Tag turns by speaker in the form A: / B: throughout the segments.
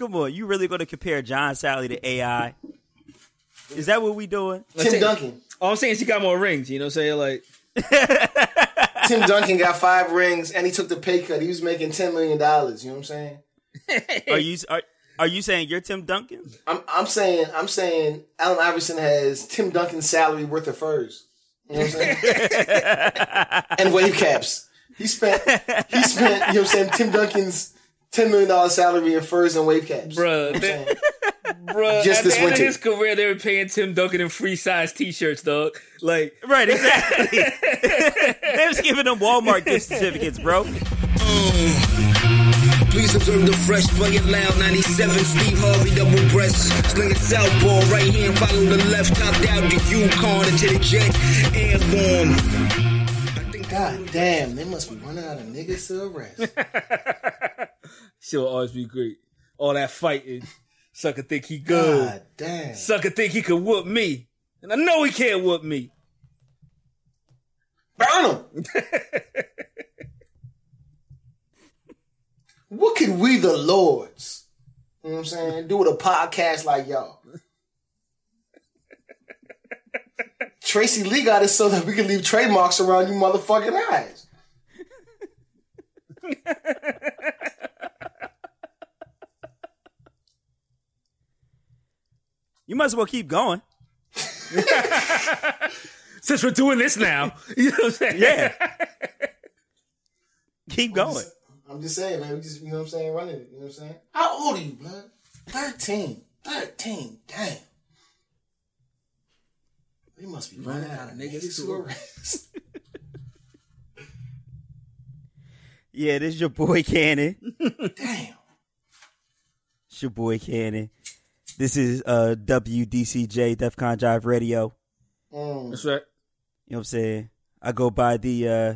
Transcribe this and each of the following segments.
A: Come on, you really going to compare John Salley to AI? Is that what we doing?
B: Tim Duncan.
C: All I'm saying, she got more rings. You know what I'm saying? Like,
B: Tim Duncan got five rings and he took the pay cut. He was making ten million dollars. You know what I'm saying?
A: Are you are, are you saying you're Tim Duncan?
B: I'm I'm saying I'm saying Allen Iverson has Tim Duncan's salary worth of furs. You know what I'm saying? and wave caps. He spent he spent, you know what I'm saying, Tim Duncan's ten million dollar salary in furs and wave caps.
C: Bruh,
B: You know what I'm saying?
C: bruh,
B: Just
C: at
B: this
C: the end
B: winter.
C: of his career, they were paying Tim Duncan in free size T-shirts, dog. Like,
A: Right, exactly. they was giving them Walmart gift certificates, bro. Oh.
D: Please observe the fresh, play it loud. 97, Steve Harvey, double breast. Sling it southpaw, right hand, follow the left. Top down the Yukon into the jet. Airborne.
B: God damn, they must be running out of niggas to arrest.
C: she'll always be great. All that fighting, sucker think he good.
B: God damn.
C: Sucker think he could whoop me, and I know he can't whoop me.
B: Burn him. what can we, the lords, you know what I'm saying, do with a podcast like y'all? Tracy Lee got it so that we can leave trademarks around you motherfucking eyes.
A: You might as well keep going.
C: Since we're doing this now, you know what I'm saying?
A: Yeah. keep going.
B: I'm just saying, man. We just, you know what I'm saying, running it. You know what I'm saying? How old are you, blood? 13. 13. Damn. We must be running out of niggas to arrest.
A: Yeah, this is your boy Cannon.
B: Damn.
A: It's your boy Cannon. This is uh WDCJ Defcon Drive Radio.
B: Mm.
C: That's right.
A: You know what I'm saying? I go by the uh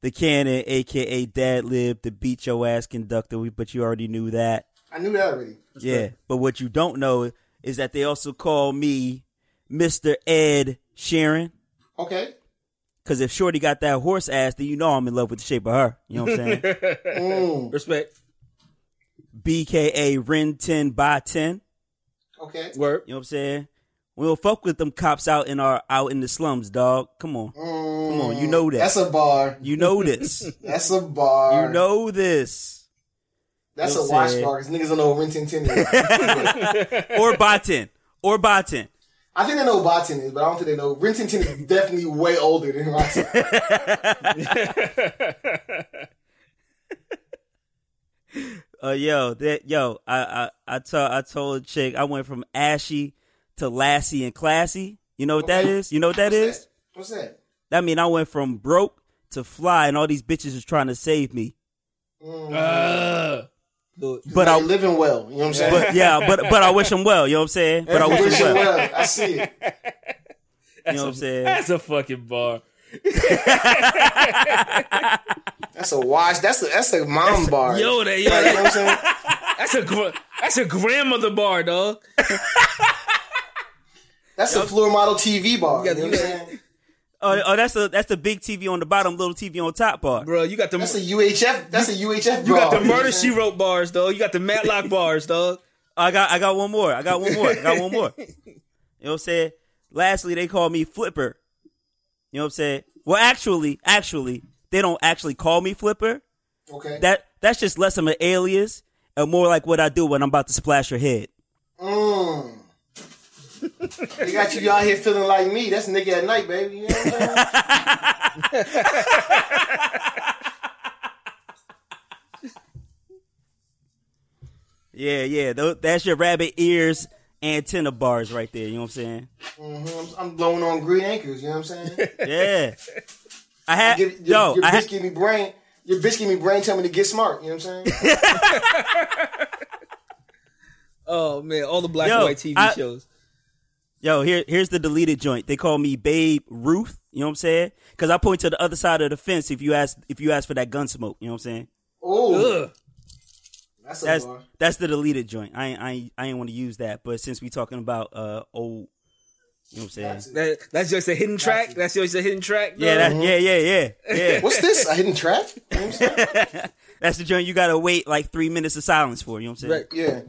A: the Cannon, aka Dad Lib, the beat your ass conductor, We- but you already knew that.
B: I knew that already.
A: yeah. But what you don't know is that they also call me Mr. Ed Sheeran.
B: Okay.
A: Cause if Shorty got that horse ass, then you know I'm in love with the shape of her. You know what I'm saying?
B: Mm.
C: Respect.
A: BKA Ren 10 by 10.
B: Okay.
C: Work.
A: You know what I'm saying? We don't fuck with them cops out in our out in the slums, dog. Come on. Come on, you know mm, that.
B: That's a bar.
A: you know this.
B: That's a bar.
A: you know this.
B: That's
A: you know
B: a
A: what I'm
B: watch
A: saying?
B: bar because niggas don't know what Rin Tin Tin is.
A: Or by 10. Or by 10.
B: I think they know what Botin is, but I don't think they know. Rin Tin Tin is definitely way older than Botin.
A: Uh yo, that yo, I I I told I told a chick I went from ashy to lassie and classy. You know what that
B: Okay.
A: is? You know what that
B: What's
A: is?
B: that? What's that?
A: That mean I went from broke to fly and all these bitches is trying to save me.
C: Uh,
A: But
B: But
A: I
B: I living well. You know what I'm saying?
A: but yeah, but but I wish them well, you know what I'm saying? But I wish
B: Wish
A: them well.
B: well. I see it.
A: You know what I'm saying?
C: that's a fucking bar.
B: That's a wash. That's a that's a mom bar.
C: Yo, that yo,
B: Like, you know what I'm saying?
C: that's a gr- that's a grandmother bar, dog.
B: That's a floor model TV bar. You know what I'm saying?
A: Oh, oh, that's a that's the big TV on the bottom, little TV on top bar.
C: Bro, you got the
B: That's a UHF. That's a UHF.
C: you got the murder
B: I'm
C: she wrote bars, dog. You got the Matlock bars, dog.
A: I got I got one more. I got one more. I got one more. You know what I'm saying? Lastly, they call me Flipper. You know what I'm saying? Well, actually, actually, they don't actually call me Flipper.
B: Okay.
A: That that's just less of an alias and more like what I do when I'm about to splash your head.
B: Mm. they got you out here feeling like me. That's nigga at night, baby. You know what I'm saying?
A: Yeah, yeah. That's your rabbit ears antenna bars right there. You know what I'm saying?
B: Mhm. I'm, I'm blowing on green anchors. You know what I'm saying?
A: Yeah. I had
B: Give, your,
A: yo,
B: your
A: I
B: bitch
A: had,
B: give me brain. Your bitch give me brain. Tell me to get smart. You know what I'm saying?
C: Oh man, all the black
A: Yo,
C: and white TV
A: I-
C: shows.
A: Yo, here here's the deleted joint. They call me Babe Ruth. You know what I'm saying? Because I point to the other side of the fence if you ask if you ask for that gun smoke. You know what I'm saying?
B: Oh,
C: Ugh.
B: That's
A: That's
B: bar.
A: that's the deleted joint. I ain't, I ain't, I ain't want to use that, but since we talking about uh old, you know what I'm saying?
B: That's.
C: That, that's just a hidden track. That's just a hidden track.
A: Yeah,
C: dog?
A: that, yeah, yeah, yeah, yeah.
B: What's this? A hidden track? You know what I'm saying?
A: that's the joint you gotta wait like three minutes of silence for. You know what I'm saying?
C: Right.
B: Yeah.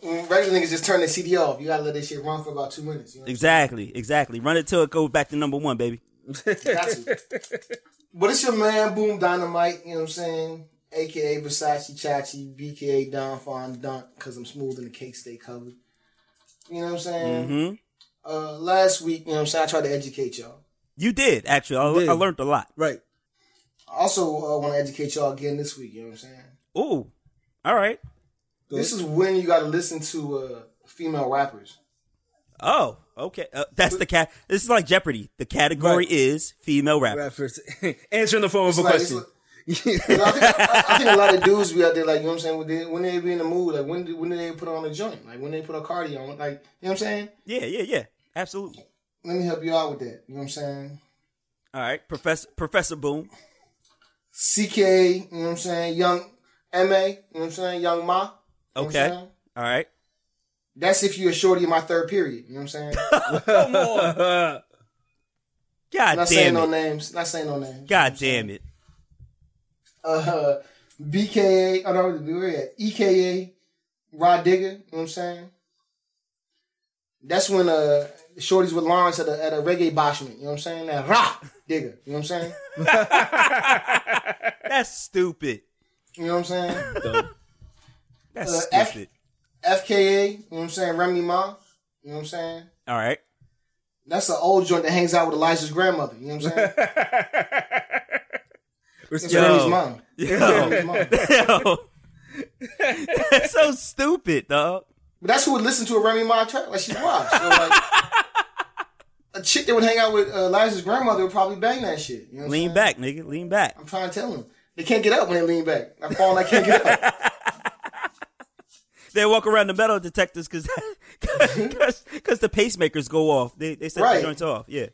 B: when regular niggas just turn the CD off. You gotta let this shit run for about two minutes. You know?
A: Exactly, exactly. Run it till it goes back to number one, baby.
B: Got to. But it's your man, Boom Dynamite, you know what I'm saying? AKA Versace Chachi, BKA Don Fon Dunk, because I'm smooth and the cake stay covered. You know what I'm saying?
A: Mm-hmm.
B: Uh, last week, you know what I'm saying, I tried to educate y'all.
A: You did actually. I,
C: did.
A: I learned a lot.
C: Right.
B: I also uh, want to educate y'all again this week, you know what I'm saying?
A: Ooh, all right.
B: This is when you got to listen to uh, female rappers.
A: Oh, okay. Uh, that's the cat. This is like Jeopardy. The category
C: Right.
A: is female rapper.
C: Rappers answering the phone of a
B: like-
C: question.
B: You know, I, think, I, I think a lot of dudes be out there, like, you know what I'm saying, when they, when they be in the mood, like, when, do- when do they put on a joint? Like, when they put a cardio on, like, you know what I'm saying?
A: Yeah, yeah, yeah. Absolutely.
B: Let me help you out with that. You know what I'm saying?
A: All right, Professor Professor Boom.
B: CK, you know what I'm saying? Young MA, you know what I'm saying? Young Ma. you know
A: Okay. All right.
B: That's if you're a shorty in my third period. You know what I'm saying?
A: Come on. God
B: Not saying no names. Not saying no names.
A: God damn it.
B: Uh, BKA, oh no, where we at? EKA, Rah Digga, you know what I'm saying? That's when uh shorties with Lawrence at a, at a reggae bashment, you know what I'm saying? That Rah Digga, you know what I'm saying?
A: That's stupid.
B: You know what I'm saying?
A: That's
B: Uh, F-
A: stupid.
B: FKA, you know what I'm saying? Remy Ma, you know what I'm saying?
A: All right.
B: That's an old joint that hangs out with Elijah's grandmother, you know what I'm saying? It's
A: Yo.
B: Remy's mom.
A: Yo.
B: Mom.
A: Yo. That's so stupid, dog.
B: But that's who would listen to a Remy Ma track like she watched. So like, a chick that would hang out with uh, Elijah's grandmother would probably bang that shit. You know what
A: Lean back, nigga. Lean back.
B: I'm trying to tell them. They can't get up when they lean back. I fall and I can't get up.
A: They walk around the metal detectors because because the pacemakers go off. They they set
B: Right.
A: the joints off. Yeah.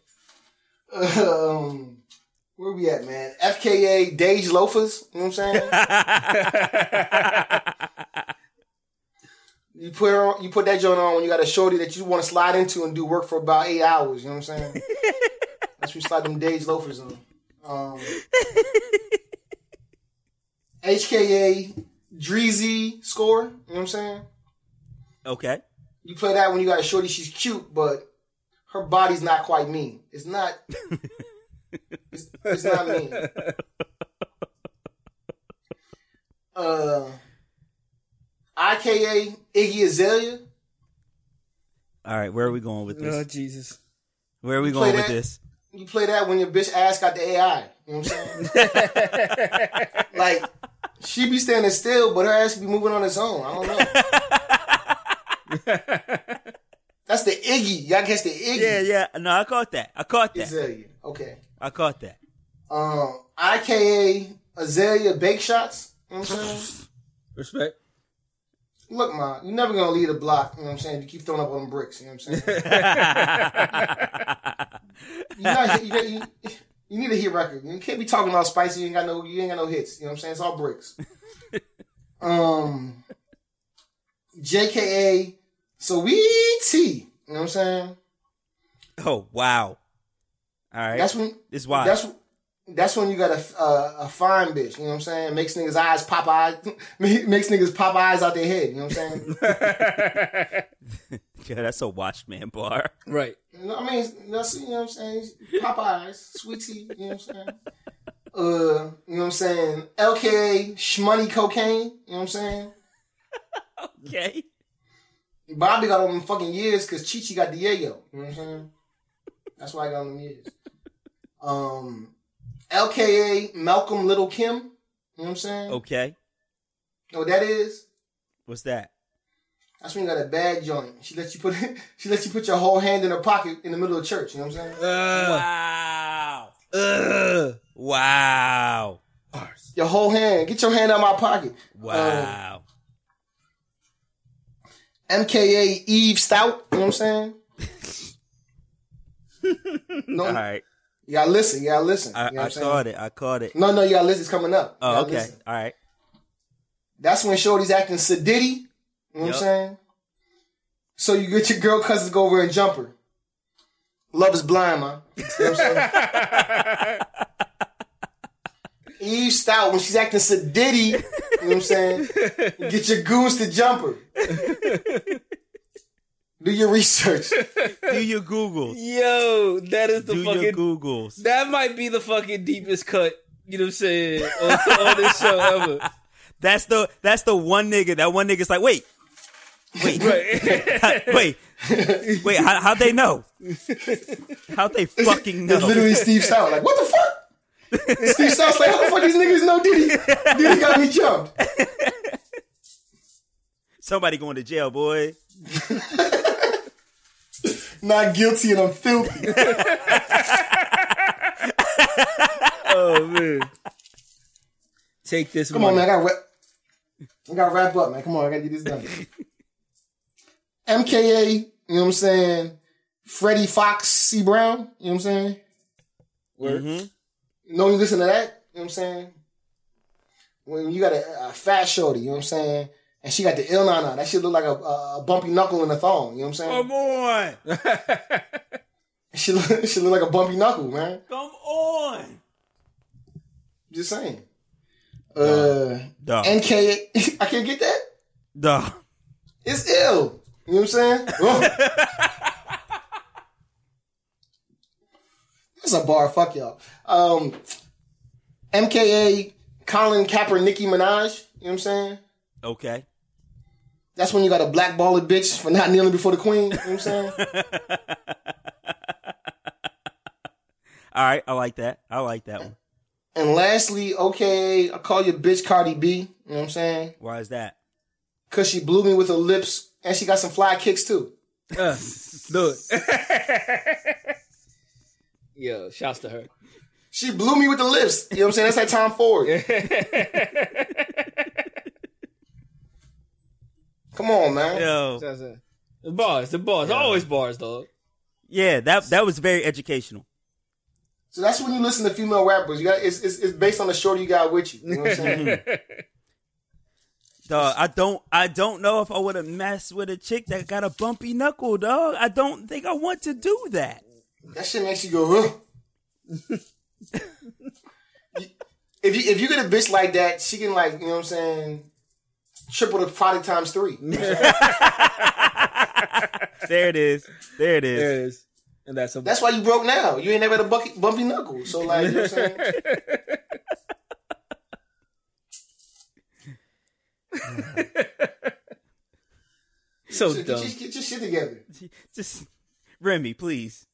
B: um, where we at, man? FKA Dej Loafers. You know what I'm saying? you put her on, you put that joint on when you got a shorty that you want to slide into and do work for about eight hours. You know what I'm saying? That's when you slide them Dej Loafers on. Um, HKA Dreezy Score. You know what I'm saying?
A: Okay.
B: You play that when you got a shorty, she's cute, but her body's not quite mean. It's not. It's, it's not me. Uh, IKA Iggy Azalea.
A: All right. Where are we going with this? Oh?
C: Jesus.
A: Where are we
B: play
A: going with
B: that?
A: this?
B: You play that when your bitch ass got the AI. You know what I'm saying? like she be standing still, but her ass be moving on its own. I don't know. That's the Iggy. Y'all catch the Iggy
A: Yeah, yeah. No, I caught that. I caught that.
B: Azalea. Okay.
A: I caught that.
B: Um, IKA Azalea Bake Shots. You know what I'm saying?
C: Respect.
B: Look, ma, you're never gonna lead a block. You know what I'm saying? You keep throwing up on them bricks. You know what I'm saying? you, not, you, got- you, you need a hit record. You can't be talking all spicy. You ain't got no. You ain't got no hits. You know what I'm saying? It's all bricks. um, JKA Sweetie. You know what I'm saying?
A: Oh wow. All right.
B: That's when.
A: It's wild.
B: That's that's when you got a, a a fine bitch. You know what I'm saying? Makes niggas eyes pop eyes. Makes niggas pop eyes out their head. You know what I'm saying?
A: yeah, that's a watchman bar.
C: Right.
B: You know, I mean, that's, you know what I'm saying? Popeyes, sweet tea, you know what I'm saying? Uh, you know what I'm saying? LKA, shmoney cocaine, you know what I'm saying?
A: Okay.
B: Bobby got all them fucking years because Chichi got Diego. you know what I'm saying? That's why I got all them years. Um, LKA, Malcolm Little Kim, you know what I'm saying?
A: Okay.
B: You know what that is?
A: What's that?
B: That's when you got a bad joint. She lets you put she lets you put your whole hand in her pocket in the middle of church, you know what I'm saying?
C: Uh,
A: Wow.
C: uh,
A: Wow.
B: Your whole hand. Get your hand out my pocket.
A: Wow.
B: MKA Eve Stout. You know what I'm saying? no,
A: All right.
B: Gotta listen. Gotta listen.
A: I,
B: you know
A: I
B: what I'm saying?
A: caught it. I caught it.
B: No, no, gotta listen. It's coming up.
A: Oh,
B: gotta
A: okay.
B: listen.
A: All right.
B: That's when Shorty's acting sedity. You know what I'm saying? So you get your girl cousins to go over and jump her. Love is blind, man. You know what I'm saying? Eve Stout when she's acting sedity. You know what I'm saying? Get your goons to jump her. Do your research.
A: Do your Googles.
C: Yo, that is the
A: Do your
C: fucking.
A: Googles.
C: That might be the fucking deepest cut. You know what I'm saying on, on this show ever.
A: That's the that's the one nigga. That one nigga's like, wait, wait,
C: Right.
A: wait, wait. How how they know? How they fucking know?
B: It's literally Steve Stoute. Like, what the fuck? Steve Stoute's like, how the fuck these niggas know Diddy? Diddy got me jumped.
A: Somebody going to jail, boy.
B: Not guilty and I'm filthy.
C: oh man. Take this.
B: Come on, man. I got wrap. I got to wrap up, man. Come on, I got to get this done. MKA, you know what I'm saying? Freddie Fox C. Brown, you know what I'm saying?
C: Word.
A: Mhm.
B: Know you listen to that? You know what I'm saying? When you got a, a fat shorty, you know what I'm saying? And she got the ill nana. That shit look like a, a, bumpy knuckle in a thong, you know what I'm saying?
A: Come on,
B: she, look, she look like a bumpy knuckle, man.
A: come on.
B: Just saying. Uh,
A: Dog,
B: NK, I can't get that?
A: dog.
B: It's ill. You know what I'm saying? That's a bar. Fuck y'all. Um, MKA, Colin Capper, Nicki Minaj. You know what I'm saying?
A: Okay.
B: That's when you got a blackballed bitch for not kneeling before the queen. You know what I'm saying?
A: All right, I like that. I like that one.
B: and lastly, okay, I call you bitch Cardi B. You know what I'm saying?
A: Why is that?
B: Cause she blew me with her lips and she got some fly kicks too.
C: Uh, do it. Yo, shouts to her.
B: She blew me with the lips. You know what I'm saying? That's like Tom Ford. Come on, man.
A: Yo,
C: Shouts to her. The bars, the bars, always bars, dog.
A: yeah, that that was very educational.
B: So that's when you listen to female rappers. You got it's, it's, it's based on the shorty you got with you. You know what I'm saying?
A: Dog, I don't I don't know if I would have messed with a chick that got a bumpy knuckle, dog. I don't think I want to do that.
B: that shit makes you go, huh? if you if you get a bitch like that, she can like, you know what I'm saying, triple the product times three.
A: There it is. There it is.
C: There it is. And that's a
B: That's why you broke now. You ain't never had a bucky, bumpy knuckle. So like, you know what I'm saying?
C: so
B: So get,
C: dumb.
B: your, get your shit together.
A: Just Remy, please.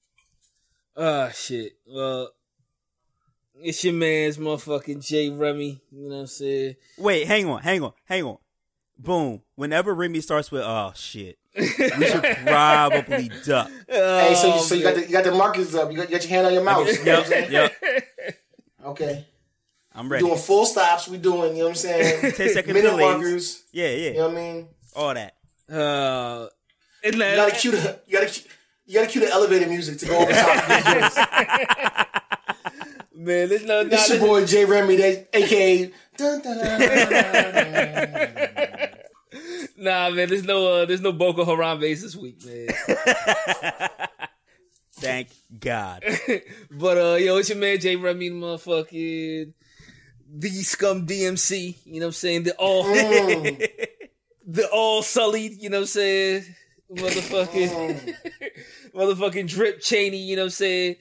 C: Ah, shit. Well, it's your man's motherfucking J. Remy. You know what I'm saying?
A: Wait, hang on, hang on, hang on. Boom. Whenever Remy starts with oh shit, we should probably duck.
B: Hey, so, you,
C: Oh,
B: so you got the you got the markers up. You got, you got your hand on your mouth. You know what
A: Yep.
B: Okay.
A: I'm
B: We
A: ready.
B: doing full stops. We doing, you know what I'm saying?
A: 10 second
B: Minute
A: delays.
B: markers.
A: Yeah, yeah.
B: You know what I mean?
A: All that.
C: Uh, and
B: You gotta cue the you gotta cue, you gotta cue the elevator music to go over top of these joints.
C: man, there's no, nah,
B: It's your
C: this-
B: boy Jay Remy, they, aka. Dun, dun, dun, dun, dun.
C: Nah, man, there's no, uh, there's no Boko Haram base this week, man.
A: Thank God.
C: but uh, yo, it's your man J. Remy, motherfucking the scum DMC. You know what I'm saying? The all,
B: Mm.
C: the all sullied. You know what I'm saying? Motherfucking, motherfucking drip Cheney. You know what I'm saying?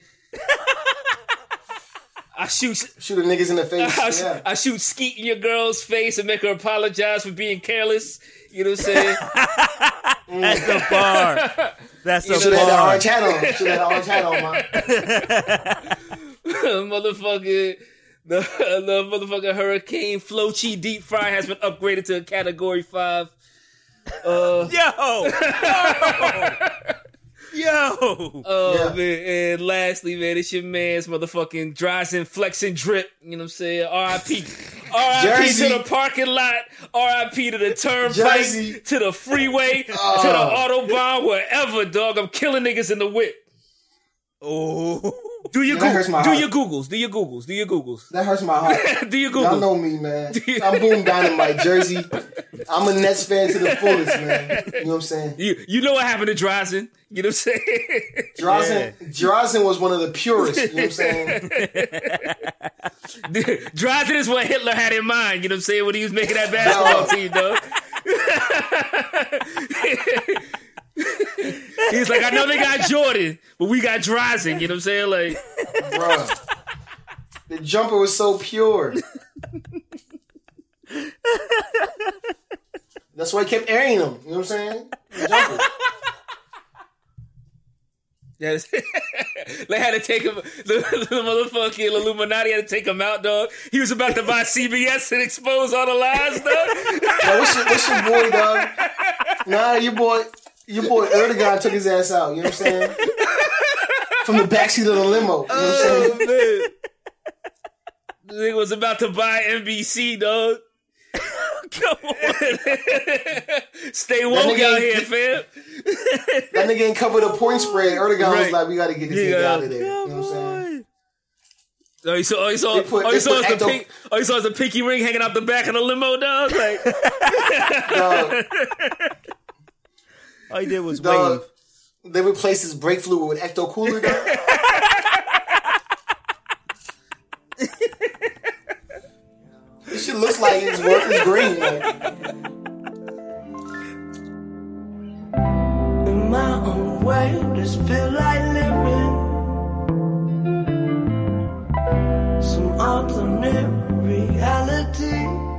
C: I shoot.
B: Shoot the niggas in the face.
C: I,
B: Yeah.
C: I shoot skeet in your girl's face and make her apologize for being careless. You know what I'm saying?
A: That's a bar. That's a
B: Should have had the
A: bar.
B: orange hat on. Should have had the orange hat on, man.
C: motherfucker, the, the motherfucking Hurricane Flochi Deep Fry has been upgraded to a Category Five. Uh,
A: Yo! Yo!
C: oh
B: Yeah.
C: man, and lastly, man, it's your man's motherfucking dries and flex and drip. You know what I'm saying? R.I.P. R.I.P. To the parking lot. R.I.P. to the turnpike. To the freeway. To the
B: Oh.
C: autobahn. Wherever, dog. I'm killing niggas in the whip.
A: Oh.
C: Do your
B: That hurts
C: Googles.
B: my
C: Do
B: heart.
C: your Googles. Do your Googles. Do your Googles.
B: That hurts my heart.
C: Do your Googles.
B: Y'all know me, man. I'm boom dynamite jersey. I'm a Nets fan to the fullest, man. You know what I'm saying?
C: You you know what happened to Drazen. You know what I'm saying?
B: Drazen, Drazen was one of the purest. You know what I'm saying?
C: Drazen is what Hitler had in mind. You know what I'm saying when he was making that basketball team, though. He's like, I know they got Jordan, but we got Drazen. You know what I'm saying? Like,
B: Bruh. The jumper was so pure. That's why I kept airing them. You know what I'm saying? The jumper.
C: yes. they had to take him. The, the motherfucking Illuminati had to take him out, dog. He was about to buy CBS and expose all the lies, dog.
B: Yo, what's, your, what's your boy, dog? Nah, your boy, your boy Erdogan took his ass out. You know what I'm saying? From the backseat of the limo. You know what I'm oh, saying?
C: Oh man. The nigga was about to buy NBC, dog.
A: Come on.
C: Stay woke out
B: ain't-
C: here, fam.
B: That nigga ain't covered a point spread. Erdogan was like, we got to get this
C: Yeah.
B: nigga out of there. You know what I'm saying?
A: on.
C: Oh, you saw, oh, you saw,
B: They put-
C: oh, you saw
B: put
C: us the pink, oh, you saw the pinky ring hanging out the back of the limo, dog. Like,
B: Dog,
A: All he did was
B: dog,
A: wave.
B: they replaced his brake fluid with ecto cooler. Dog. this shit looks like it's worth its green. Like,
E: In my own way, just feel like living some alternate reality.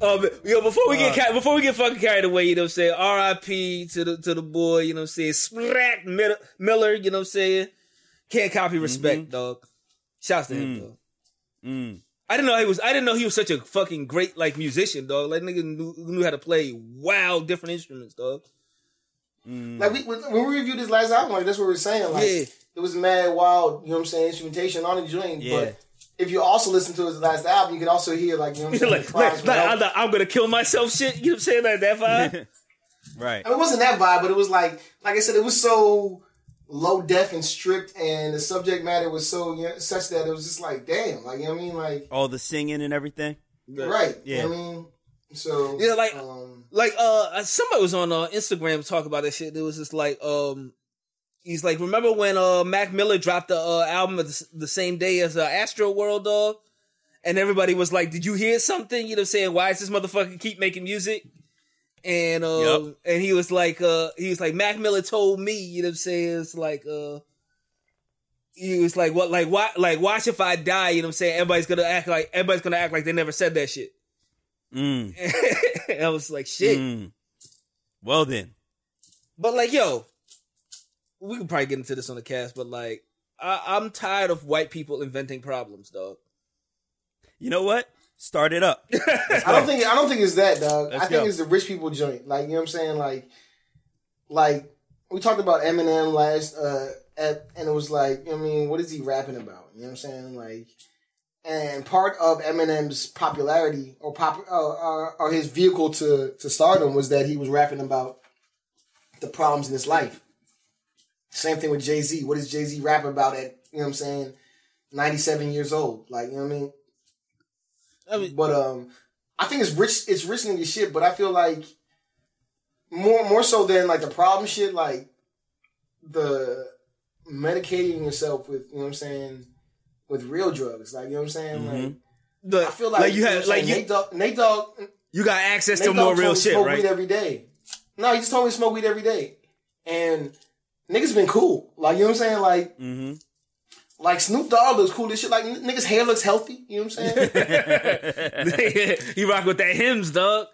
C: Um, yo, before we get
A: Uh.
C: before we get fucking carried away, you know what I'm saying? R.I.P. to the to the boy, you know what I'm saying? Sprat Miller, you know what I'm saying? Can't copy respect, dog. Shouts to him, dog.
A: Mm.
C: I didn't know he was. I didn't know he was such a fucking great like musician, dog. Like nigga knew, knew how to play wild different instruments, dog.
B: like we, when we reviewed his last album, like that's what we were saying. Like
C: Yeah.
B: it was mad wild. You know what I'm saying? Instrumentation on the joint,
A: Yeah.
B: but. If you also listen to his last album, you can also hear like you know what I'm saying.
C: like, like, like, I'm, like, I'm gonna kill myself, shit. You know what I'm saying? Like that vibe.
A: Right.
B: I mean, it wasn't that vibe, but it was like, like I said, it was so low def and strict, and the subject matter was so you know, such that it was just like, damn, like you know what I mean, like
A: All the singing and everything.
B: right,
A: Yeah.
B: You know what I mean, so
C: Yeah, like-
B: um,
C: like uh somebody was on uh, Instagram talking about that shit. It was just like um he's like remember when uh Mac Miller dropped the uh, album the, the same day as uh, Astro World dog and everybody was like did you hear something you know what I'm saying why does this motherfucker keep making music and uh
A: Yup.
C: and he was like uh he was like Mac Miller told me you know what I'm saying it's like uh he was like what like why like watch if I die you know what I'm saying everybody's gonna act like everybody's gonna act like they never said that shit
A: Mm.
C: I was like shit
A: Mm. Well then.
C: But like, yo, we could probably get into this on the cast, but like, I, I'm tired of white people inventing problems, dog.
A: You know what? Start it up.
B: I don't think I don't think it's that, dog.
A: Let's
B: I think
A: go.
B: it's the rich people joint. Like you know what I'm saying, like, like we talked about Eminem last, uh, at, and it was like, you know what I mean, what is he rapping about? You know what I'm saying, like. And part of Eminem's popularity or pop uh, uh, or his vehicle to to stardom was that he was rapping about the problems in his life. Same thing with Jay Z. What does Jay Z rap about at you know what I'm saying, 97 years old? Like you know what I mean.
C: I mean,
B: But um, I think it's rich. It's rich nigga shit. But I feel like more more so than like the problem shit, like the medicating yourself with you know what I'm saying with real drugs. Like you know what I'm saying. Like
C: the,
B: I feel like,
C: like
B: you
C: have like you
B: Nate Dogg, Nate Dogg,
C: you got access
B: Nate
C: to more real shit,
B: smoke
C: right?
B: weed every day. No, he just told me to smoke weed every day, and niggas been cool. Like you know what I'm saying. Like
A: Mm-hmm.
B: like Snoop Dogg looks cool as shit. Like niggas hair looks healthy. You know what I'm saying.
C: he rock with that hymns, dog.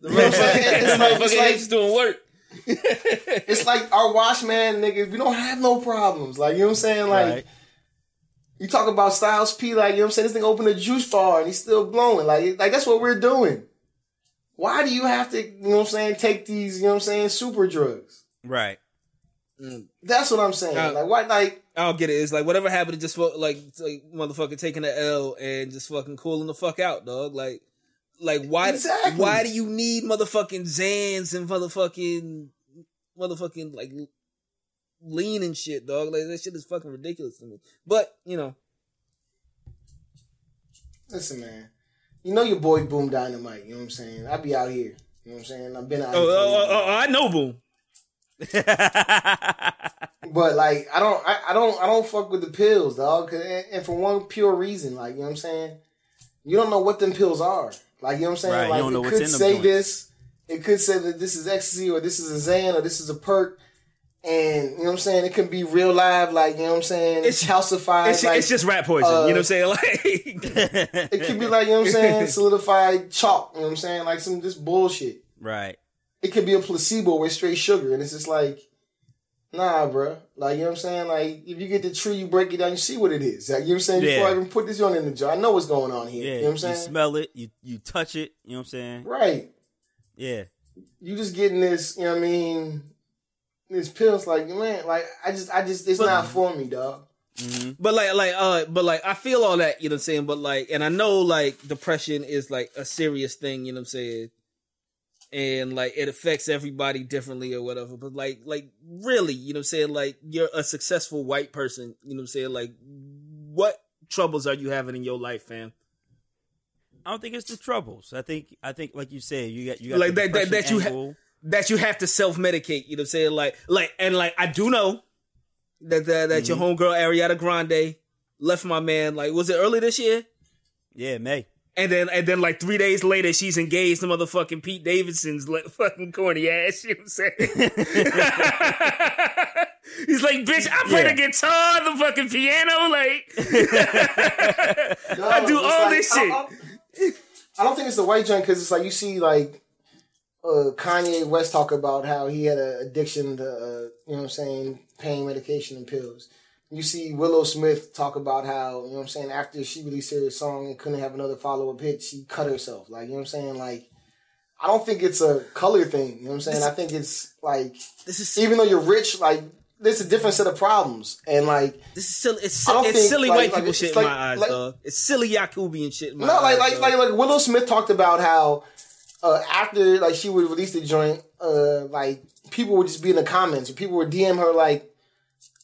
B: You know what I'm saying? It's like, it's like
C: doing work.
B: it's like our wash man niggas, we don't have no problems. Like, you know what I'm saying? Like,
A: Right.
B: you talk about Styles P, like, you know what I'm saying? This thing opened a juice bar and he's still blowing. Like, like that's what we're doing. Why do you have to, you know what I'm saying, take these, you know what I'm saying, super drugs?
A: Right.
B: That's what I'm saying.
C: Uh,
B: like, why, like,
C: I don't get it. It's like whatever happened to just fu- like, like motherfucker taking the L and just fucking cooling the fuck out, dog. Like, like why?
B: Exactly.
C: Why do you need motherfucking Xans and motherfucking, motherfucking like lean and shit, dog. Like that shit is fucking ridiculous to me. But you know,
B: Listen, man. You know your boy Boom Dynamite. You know what I'm saying? I be out here. You know what I'm saying? I've been out.
C: oh,
B: here
C: oh, oh, oh, I know, boom.
B: But like, I don't, I, I don't, I don't fuck with the pills, dog. And, and for one pure reason, like, you know what I'm saying? You don't know what them pills are. Like, you know what I'm saying?
A: Right, you
B: like,
A: don't know
B: it could say this. It could say that this is ecstasy or this is a Xan or this is a perk. And you know what I'm saying? It can be real live, like you know what I'm saying.
C: It's-
B: It's calcified.
C: It's,
B: like,
C: it's just rat poison.
B: uh,
C: you know what I'm saying? Like,
B: it could be like you know what I'm saying, solidified chalk. You know what I'm saying? Like some just bullshit.
A: right.
B: It could be a placebo with straight sugar, and it's just like, nah, bro. Like you know what I'm saying? Like if you get the tree, you break it down, you see what it is. Like you know what I'm saying? Before
A: Yeah.
B: I even put this on in the jar, I know what's going on here.
A: Yeah.
B: you know what I'm saying?
A: You smell it. You you touch it. You know what I'm saying?
B: right.
A: Yeah.
B: You just getting this. You know what I mean? This pills, like man, like I just, I just, it's
C: But-
B: not for me, dog.
A: hmm
C: but like, like, uh, but like, I feel all that. You know what I'm saying? But like, and I know like depression is like a serious thing. You know what I'm saying? And like, it affects everybody differently or whatever. But like, like really, you know I'm saying? Like, you're a successful white person. You know what I'm saying? Like, what troubles are you having in your life, fam?
A: I don't think it's the troubles. I think I think like you said, you got you got
C: Like that- that- that you ha- that you have to self medicate. You know what I'm saying? Like, like, and like, I do know that that, that your mm-hmm. homegirl Ariana Grande left my man. Like, was it early this year?
A: yeah, May.
C: And then, and then, like three days later, she's engaged to motherfucking Pete Davidson's le- fucking corny ass. You know what I'm saying? He's like, bitch, I play
A: Yeah.
C: the guitar, the fucking piano, like, I do all
B: like-
C: this
B: I-
C: shit.
B: I, I don't think it's the white junk because it's like you see like uh, Kanye West talk about how he had an addiction to uh, you know what I'm saying pain medication and pills. You see Willow Smith talk about how you know what I'm saying after she released her song and couldn't have another follow up hit, she cut herself. Like you know what I'm saying like. I don't think it's a color thing. You know what I'm saying? I think it's like
C: this is
B: even though you're rich, like there's a different set of problems, and like
C: this is silly. It's, it's
B: think,
C: silly
B: like-
C: white
B: like,
C: people shit
B: like-
C: in my eyes,
B: like-
C: dog. It's silly Yakubian shit. In my
B: No, like
C: eyes,
B: like
C: dog.
B: like like Willow Smith talked about how uh, after like she would release the joint, uh, like people would just be in the comments, and people would DM her like,